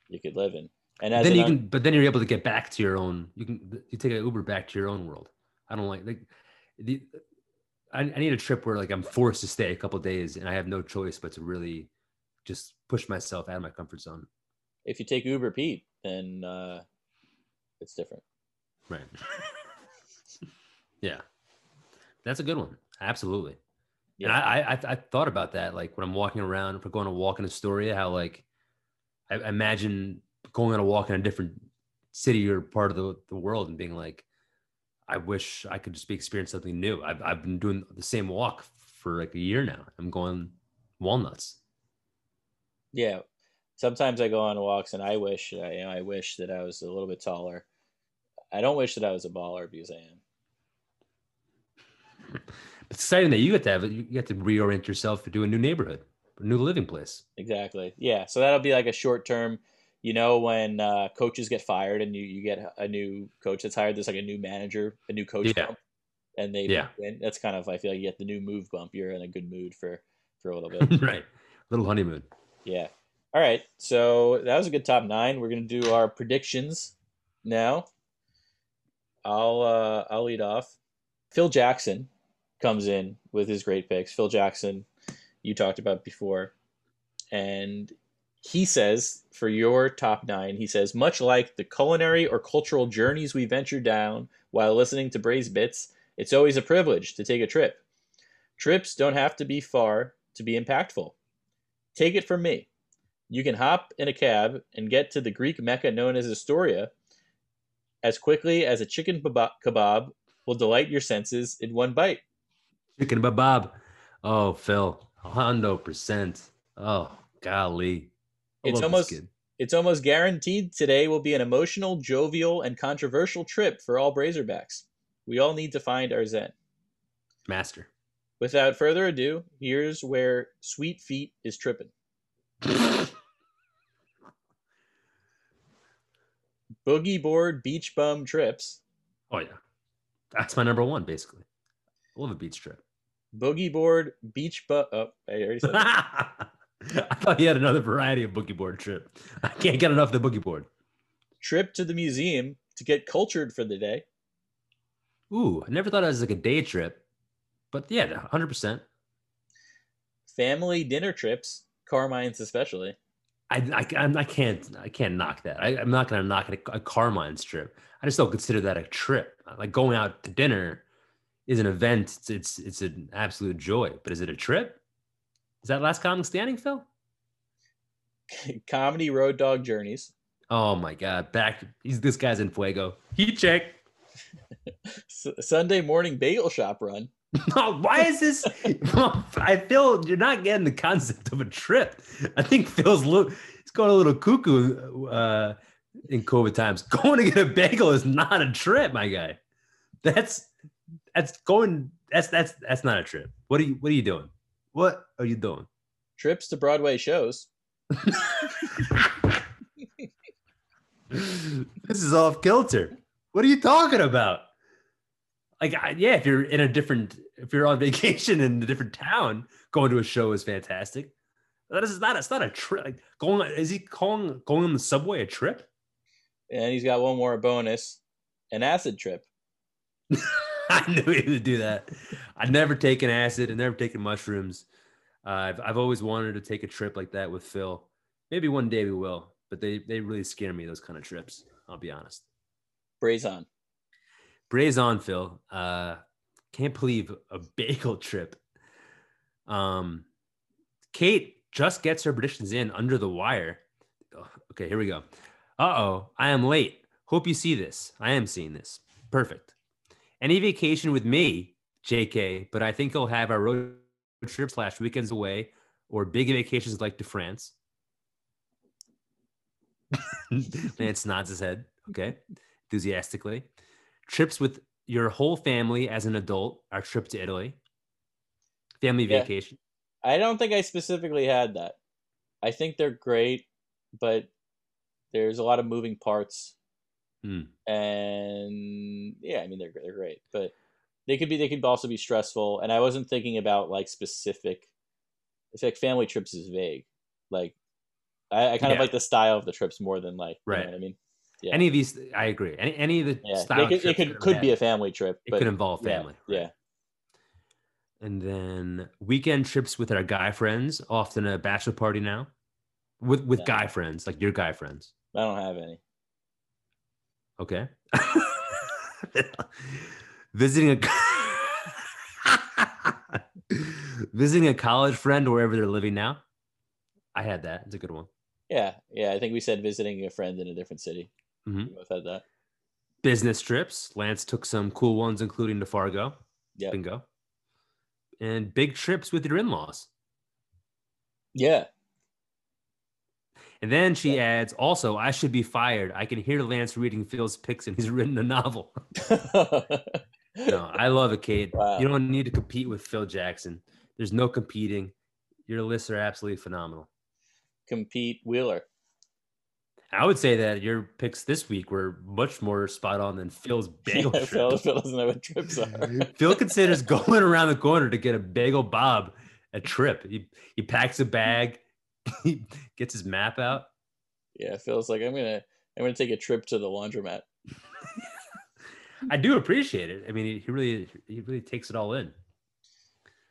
you could live in. And as then an you un- can, but then you're able to get back to your own. You can you take an Uber back to your own world. I don't like like the. I, I need a trip where like I'm forced to stay a couple days and I have no choice but to really just push myself out of my comfort zone. if you take Uber Pete, then uh, it's different. Right. yeah, that's a good one. Absolutely. And Yeah. I, I I I thought about that like when I'm walking around, if we're going to walk in Astoria, how like I imagine going on a walk in a different city or part of the, the world and being like, I wish I could just be experience something new. I've I've been doing the same walk for like a year now. I'm going walnuts. Yeah. Sometimes I go on walks and I wish, uh, you know, I wish that I was a little bit taller. I don't wish that I was a baller because I am. It's exciting that you get to have it. You get to reorient yourself to do a new neighborhood, a new living place. Exactly. Yeah. So that'll be like a short term. You know, when uh, coaches get fired and you, you get a new coach that's hired, there's like a new manager, a new coach Yeah. bump, and they Yeah. and that's kind of I feel like you get the new move bump. You're in a good mood for for a little bit. right. a Little honeymoon. yeah. All right. So that was a good top nine. We're gonna do our predictions now. I'll uh, I'll lead off. Phil Jackson comes in with his great picks. Phil Jackson, you talked about before, and he says for your top nine, he says much like the culinary or cultural journeys we venture down while listening to Braised Bits, it's always a privilege to take a trip. Trips don't have to be far to be impactful. Take it from me. You can hop in a cab and get to the Greek mecca known as Astoria as quickly as a chicken kebab will delight your senses in one bite. Chicken Bob. Oh, Phil. Hondo percent. Oh, golly. It's almost it's almost guaranteed today will be an emotional, jovial, and controversial trip for all Brazerbacks. We all need to find our Zen. master. Without further ado, here's where Sweet Feet is tripping. Boogie board beach bum trips. Oh yeah. That's my number one, basically. I love a beach trip. Boogie board beach bum. Oh, I already said that. I thought he had another variety of boogie board trip. I can't get enough of the boogie board. Trip to the museum to get cultured for the day. Ooh, I never thought it was like a day trip, but yeah, 100%. Family dinner trips. Carmine's especially. I, I, I'm- can't I can't knock that. I, I'm not gonna knock it a, a Carmine's trip. I just don't consider that a trip. Like going out to dinner is an event. It's it's, it's an absolute joy. But is it a trip? Is that last comic standing, Phil? Comedy road dog journeys. Oh my God! Back, he's this guy's in Fuego. Heat check. S- Sunday morning bagel shop run. Why is this? I feel you're not getting the concept of a trip. I think Phil's lo- he's going a little cuckoo uh, in COVID times. Going to get a bagel is not a trip, my guy. That's that's going. That's that's that's not a trip. What are you What are you doing? What are you doing? Trips to Broadway shows. this is off kilter. What are you talking about? Like, yeah, if you're in a different, if you're on vacation in a different town, going to a show is fantastic. That is not. It's not a trip. Like going. Is he calling going on the subway a trip? And he's got one more bonus an acid trip. I knew he would do that. I've never taken acid and never taken mushrooms. Uh, I've I've always wanted to take a trip like that with Phil. Maybe one day we will, but they they really scare me those kind of trips. I'll be honest. Braze on. Braze on, Phil. Uh, can't believe a bagel trip. Um, Kate just gets her predictions in under the wire. Oh, okay, here we go. Uh oh, I am late. Hope you see this. I am seeing this. Perfect. Any vacation with me, JK, but I think he'll have our road trip slash weekends away or big vacations like to France. Lance nods his head. Okay. Enthusiastically. Trips with your whole family as an adult, our trip to Italy. Family Yeah. vacation. I don't think I specifically had that. I think they're great, but there's a lot of moving parts. Hmm. And yeah, I mean they're they're great, but they could be they could also be stressful. And I wasn't thinking about like specific. It's like family trips is vague. Like I, I kind of like the style of the trips more than like you know Right. I mean, Yeah. Any of these, I agree. Any, any of the yeah, style could, it could could be a family trip, but It could involve family. Yeah, right. And then weekend trips with our guy friends, often a bachelor party now. With with Yeah. guy friends, like your guy friends. I don't have any. Okay. Visiting a visiting a college friend wherever they're living now. I had that. It's a good one. Yeah, yeah. I think we said visiting a friend in a different city. Mhm. We both had that. Business trips. Lance took some cool ones, including to Fargo. Yeah, Bingo. And big trips with your in-laws. yeah. And then she adds, also, I should be fired. I can hear Lance reading Phil's picks and he's written a novel. No, I love it, Kate. Wow. You don't need to compete with Phil Jackson. There's no competing. Your lists are absolutely phenomenal. Compete Wheeler. I would say that your picks this week were much more spot on than Phil's bagel Yeah, trip. Phil, Phil doesn't know what trips are. Phil considers going around the corner to get a bagel bob a trip. He he packs a bag, he gets his map out. Yeah, feels like, I'm gonna I'm gonna take a trip to the laundromat. I do appreciate it. I mean, he, he really he really takes it all in.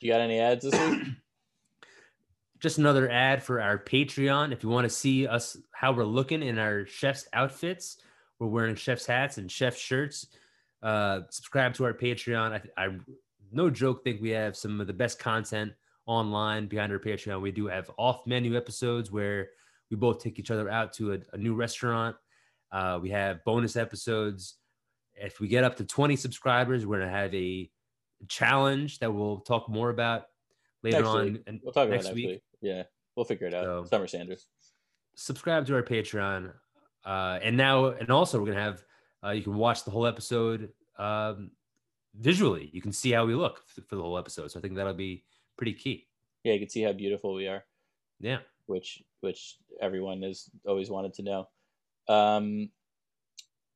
You got any ads this week? Just another ad for our Patreon. If you want to see us how we're looking in our chef's outfits, we're wearing chef's hats and chef shirts. Uh, subscribe to our Patreon. I, I no joke think we have some of the best content online behind our Patreon. We do have off menu episodes where we both take each other out to a, a new restaurant. Uh, we have bonus episodes. If we get up to 20 subscribers, we're gonna have a challenge that we'll talk more about later Next on. week. and We'll talk about next next week. week. Yeah, we'll figure it out. So- Summer Sanders. subscribe to our Patreon. Uh, and now, and also, we're gonna have uh, you can watch the whole episode um, visually. You can see how we look for the whole episode. So I think that'll be pretty key. Yeah, you can see how beautiful we are, Yeah. which which everyone has always wanted to know. Um,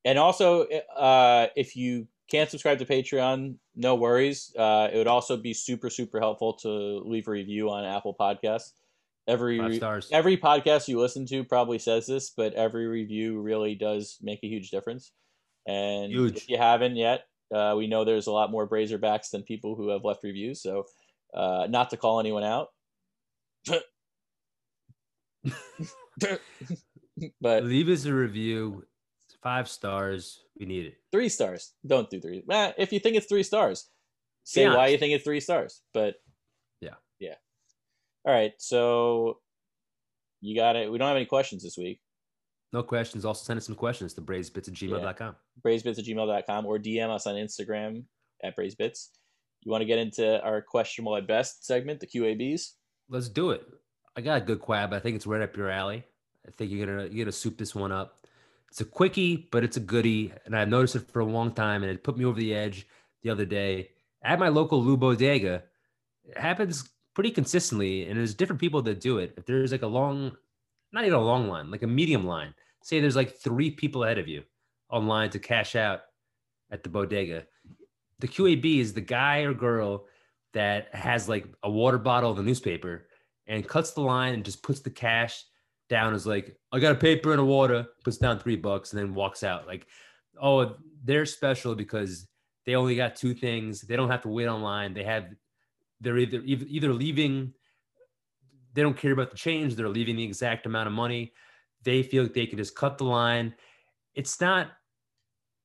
and also, uh, if you can't subscribe to Patreon, no worries. Uh, it would also be super super helpful to leave a review on Apple Podcasts. Every every podcast you listen to probably says this, but every review really does make a huge difference. And Huge. if you haven't yet, uh, we know there's a lot more Brazerbacks than people who have left reviews. So, uh, not to call anyone out, but Leave us a review. Five stars. We need it. three stars. Don't do three. If you think it's three stars, say why you think it's three stars. But Yeah. yeah. All right. So you got it. We don't have any questions this week. No questions. Also, send us some questions to brazebits at gmail.com. Brazebits at gmail.com or DM us on Instagram at Brazebits. You want to get into our questionable at best segment, the QABs? Let's do it. I got a good quab. I think it's right up your alley. I think you're gonna you're gonna soup this one up. It's a quickie, but it's a goodie, and I've noticed it for a long time, and it put me over the edge the other day at my local Lou Bodega. It happens pretty consistently, and there's different people that do it. If there's like a long, not even a long line, like a medium line, say there's like three people ahead of you online to cash out at the bodega. The QAB is the guy or girl that has like a water bottle of a newspaper and cuts the line and just puts the cash down as like, I got a paper and a water, puts down three bucks and then walks out. Like, oh, they're special because they only got two things. They don't have to wait online. They have, they're either either leaving, they don't care about the change. They're leaving the exact amount of money. They feel like they can just cut the line. It's not.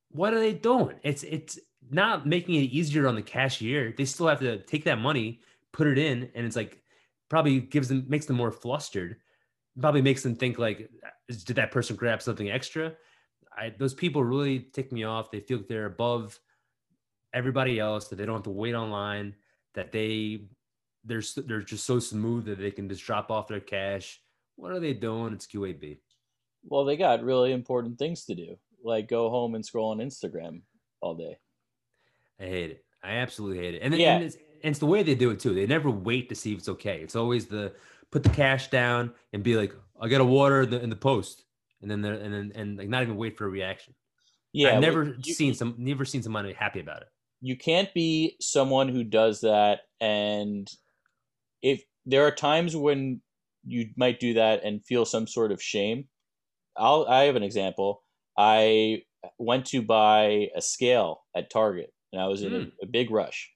What are they doing? It's it's not making it easier on the cashier. They still have to take that money, put it in, and it's like probably gives them makes them more flustered. Probably makes them think like, did that person grab something extra? I, those people really tick me off. They feel like they're above everybody else. That they don't have to wait online. That they they're they're just so smooth that they can just drop off their cash. What are they doing? It's QAB. Well, they got really important things to do, like go home and scroll on Instagram all day. I hate it. I absolutely hate it. And, Yeah. and, it's, and it's the way they do it too. They never wait to see if it's okay. It's always the put the cash down and be like, I got a water in the, in the post, and then and then and like not even wait for a reaction. Yeah, I've never you- seen some never seen somebody happy about it. you can't be someone who does that and if there are times when you might do that and feel some sort of shame i'll i have an example i went to buy a scale at target and i was in Hmm. a, a big rush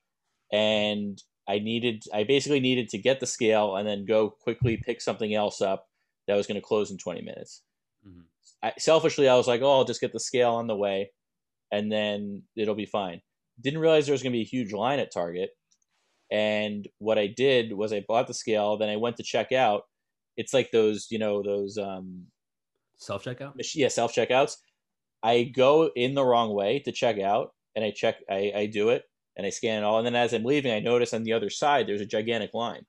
and i needed i basically needed to get the scale and then go quickly pick something else up that was going to close in 20 minutes Mhm. I, selfishly i was like oh i'll just get the scale on the way and then it'll be fine didn't realize there was going to be a huge line at Target. And what I did was I bought the scale, then I went to check out. It's like those, you know, those um Self checkout. yeah, self checkouts. I go in the wrong way to check out and I check I, I do it and I scan it all. And then as I'm leaving, I notice on the other side there's a gigantic line.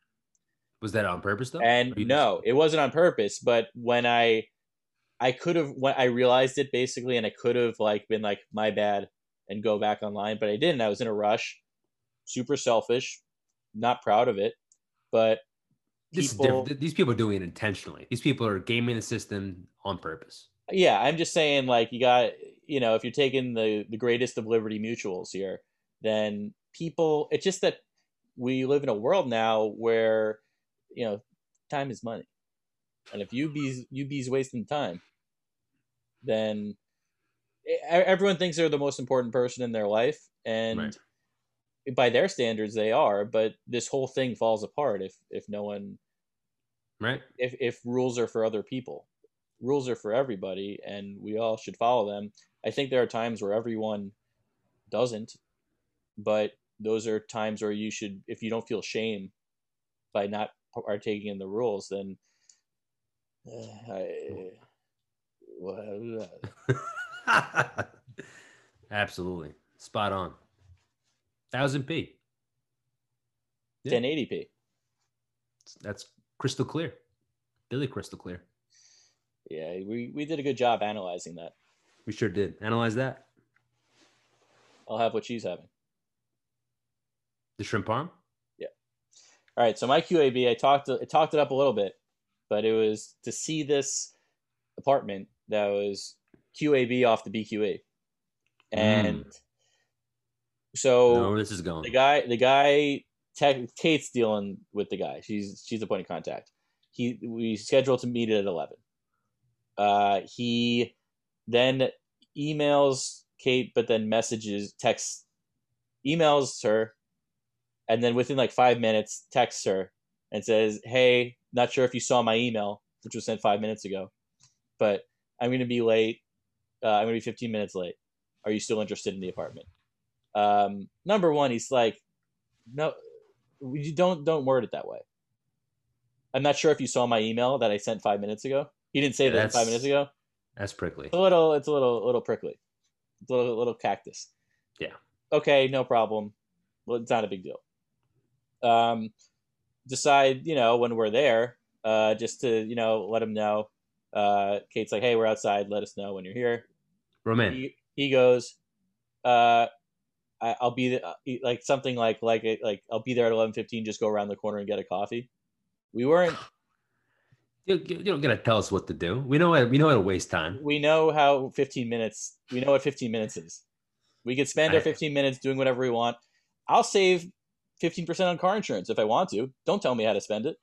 Was that on purpose though? And no, just- it wasn't on purpose. But when I, I could have when I realized it basically, and I could have like been like my bad and go back online, but I didn't. I was in a rush, super selfish, not proud of it. But people-. These people are doing it intentionally. These people are gaming the system on purpose. yeah, I'm just saying like you got you know if you're taking the the greatest of Liberty Mutuals here, then people. It's just that we live in a world now where you know time is money, and if you bees you bees wasting time, then everyone thinks they're the most important person in their life, and Right. by their standards they are. But this whole thing falls apart if if no one Right. if if rules are for other people rules are for everybody and we all should follow them i think there are times where everyone doesn't but those are times where you should if you don't feel shame by not partaking in the rules then uh, I, well, Absolutely. Spot on. Thousand P. Yeah. 1080p That's crystal clear. Billy crystal clear. yeah we, we did a good job analyzing that We sure did. Analyze that. i'll have what she's having The shrimp parm. Yeah. All right, so my QAB, I talked I talked it up a little bit, but it was to see this apartment that was QAB off the BQE, and so no, this is going. the guy the guy Te- Kate's dealing with the guy. She's she's the point of contact. He we scheduled to meet at eleven. Uh, he then emails Kate, but then messages, texts, emails her, and then within like five minutes, texts her and says, "Hey, not sure if you saw my email, which was sent five minutes ago, but I'm going to be late. Uh, I'm going to be 15 minutes late. Are you still interested in the apartment?" Um, number one, he's like, "No, you don't don't word it that way." I'm not sure if you saw my email that I sent five minutes ago. He didn't say Yeah, that five minutes ago. That's prickly. It's a little, it's a little, little prickly. It's a little, little cactus. Yeah. Okay, no problem. Well, it's not a big deal. Um, decide, you know, when we're there, uh, just to, you know, let him know. Uh, Kate's like, hey, we're outside. Let us know when you're here. Roman. He, he goes, uh, I, I'll be the- uh, like something like like like I'll be there at eleven fifteen. Just go around the corner and get a coffee. We weren't. You, you don't gotta tell us what to do. We know. We know how to waste time. We know how fifteen minutes. We know what fifteen minutes is. We could spend our fifteen minutes doing whatever we want. I'll save fifteen percent on car insurance if I want to. Don't tell me how to spend it.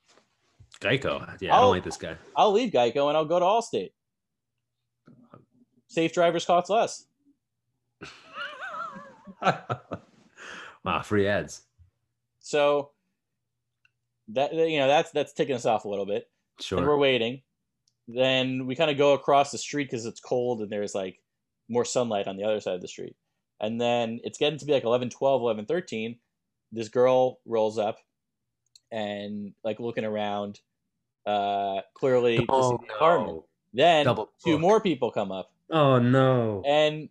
Geico. Yeah, I I'll- don't like this guy. I'll leave Geico and I'll go to Allstate. Safe drivers cost less. wow, free ads. So that you know that's that's taking us off a little bit. And we're waiting. Then we kind of go across the street because it's cold and there's like more sunlight on the other side of the street. And then it's getting to be like 11, 12, 11, 13. This girl rolls up and like looking around, uh, clearly Oh no. Then Double two more people come up Oh no. and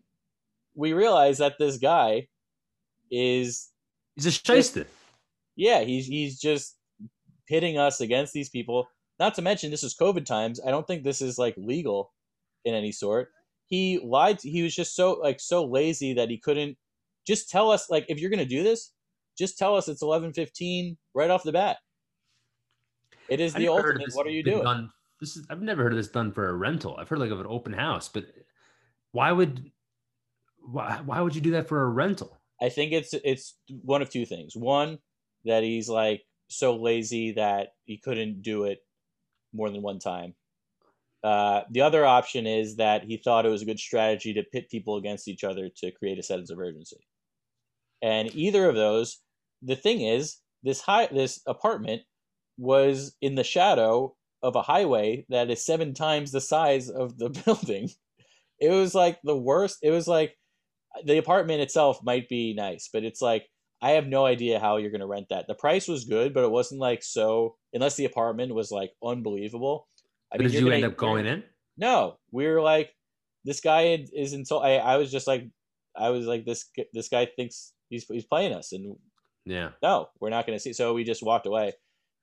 we realize that this guy is He's a shyster. yeah, he's he's just pitting us against these people. Not to mention, this is COVID times. I don't think this is like legal in any sort. He lied. He was just so like so lazy that he couldn't just tell us like if you're gonna do this, just tell us it's eleven fifteen right off the bat. It is the never heard of ultimate. What are you doing? Done, this is I've never heard of this done for a rental. I've heard like of an open house, but why would why why would you do that for a rental? I think it's it's one of two things. One, that he's like so lazy that he couldn't do it more than one time. Uh, the other option is that he thought it was a good strategy to pit people against each other to create a sense of urgency. And either of those, the thing is, this high this apartment was in the shadow of a highway that is seven times the size of the building. It was like the worst. It was like the apartment itself might be nice, but it's like I have no idea how you're going to rent that. The price was good, but it wasn't like so unless the apartment was like unbelievable. I But did you're gonna- end up going in? No, we were like, this guy is insult. I, I was just like, I was like, this this guy thinks he's he's playing us, and Yeah. no, we're not going to see. So we just walked away,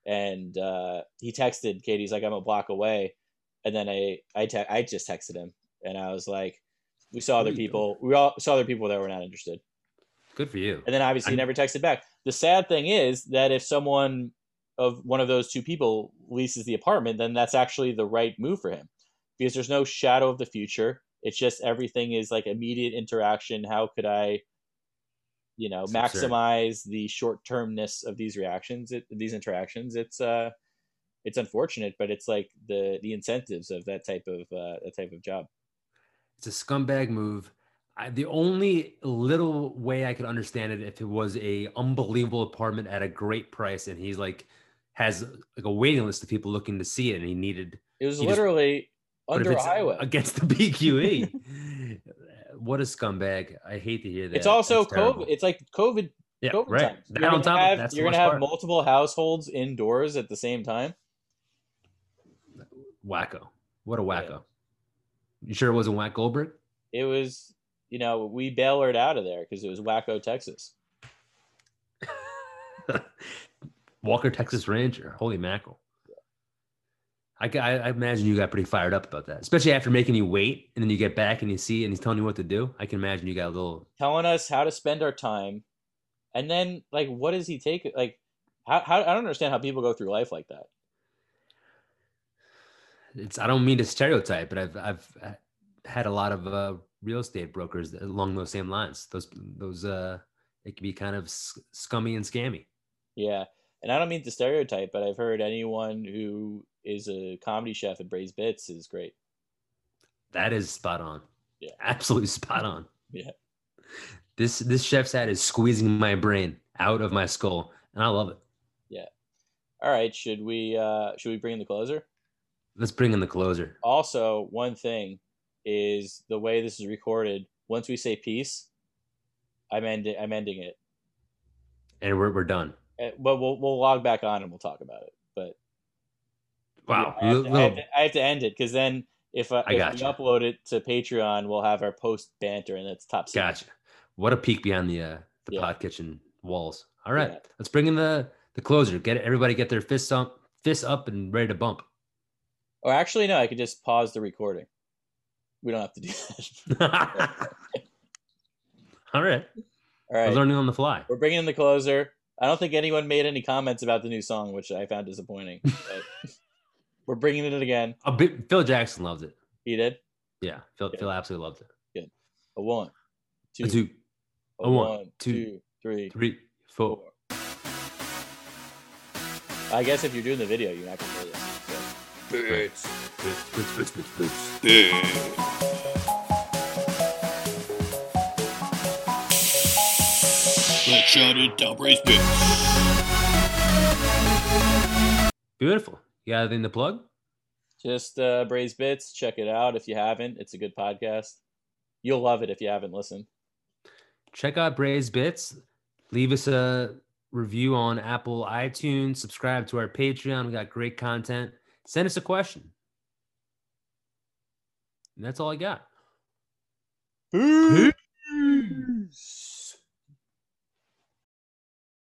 and uh, he texted Katie's like, I'm a block away, and then I I te- I just texted him, and I was like, we saw other you people. We all saw other people that were not interested. Good for you. And then obviously I- never texted back. The sad thing is that if someone of one of those two people leases the apartment, then that's actually the right move for him because there's no shadow of the future. It's just everything is like immediate interaction. How could I, you know, It's absurd. maximize the short termness of these reactions, it, these interactions? It's uh, it's unfortunate, but it's like the the incentives of that type of uh, that type of job. It's a scumbag move. I, the only little way I could understand it if it was a unbelievable apartment at a great price and he's like has like a waiting list of people looking to see it and he needed It was He just- literally under a it's highway. against the BQE. what a scumbag. I hate to hear that. It's also That's terrible. COVID. It's like COVID Yeah, COVID right. times. That You're on top have, of you're gonna have part. multiple households indoors at the same time. wacko. What a wacko. You sure it wasn't Whack Goldberg? It was, you know, we bailered out of there because it was Wacko, Texas. Walker, Texas Ranger. Holy mackerel. I, I, I imagine you got pretty fired up about that, especially after making you wait and then you get back and you see and he's telling you what to do. I can imagine you got a little. Telling us how to spend our time, and then like, what does he take? Like, how, how I don't understand how people go through life like that. It's I don't mean to stereotype, but I've I've uh, had a lot of uh, real estate brokers along those same lines. Those those uh, it can be kind of scummy and scammy. Yeah, and I don't mean to stereotype, but I've heard anyone who is a comedy chef at Braised Bits is great. That is spot on. Yeah. absolutely spot on. Yeah. This this chef's hat is squeezing my brain out of my skull, and I love it. Yeah. All right, should we uh should we bring in the closer? Let's bring in the closer. also one thing is the way this is recorded once we say peace i'm ending i'm ending it and we're, we're done. Uh, but we'll we'll log back on and we'll talk about it but Wow. yeah, I, have to, I, have to, I have to end it because then if, uh, I if we upload it to patreon we'll have our post banter and it's top secret. gotcha. What a peek behind the uh, the Yeah. pod kitchen walls. All right, Yeah. let's bring in the the closer. Get everybody get their fists up, fists up, and ready to bump. or actually no i could just pause the recording we don't have to do that All right. All right. We're right, learning on the fly. we're bringing in the closer. I don't think anyone made any comments about the new song, which I found disappointing. But we're bringing it in again. A bit, Phil Jackson loved it. He did Yeah, Phil, Yeah. Phil absolutely loved it. a one, two, A two, a a one, one, two, two, three, three, four. four. I guess if you're doing the video, you're not gonna hear this. So. Bits. Bits, bits, bits, bits, bits. Let's shut it down, Braised Bits. Beautiful. You got anything to plug? Just uh, Braised Bits, check it out if you haven't. It's a good podcast. You'll love it if you haven't listened. Check out Braised Bits. Leave us a review on Apple iTunes. Subscribe to our Patreon. We got great content. Send us a question. And that's all I got. Peace.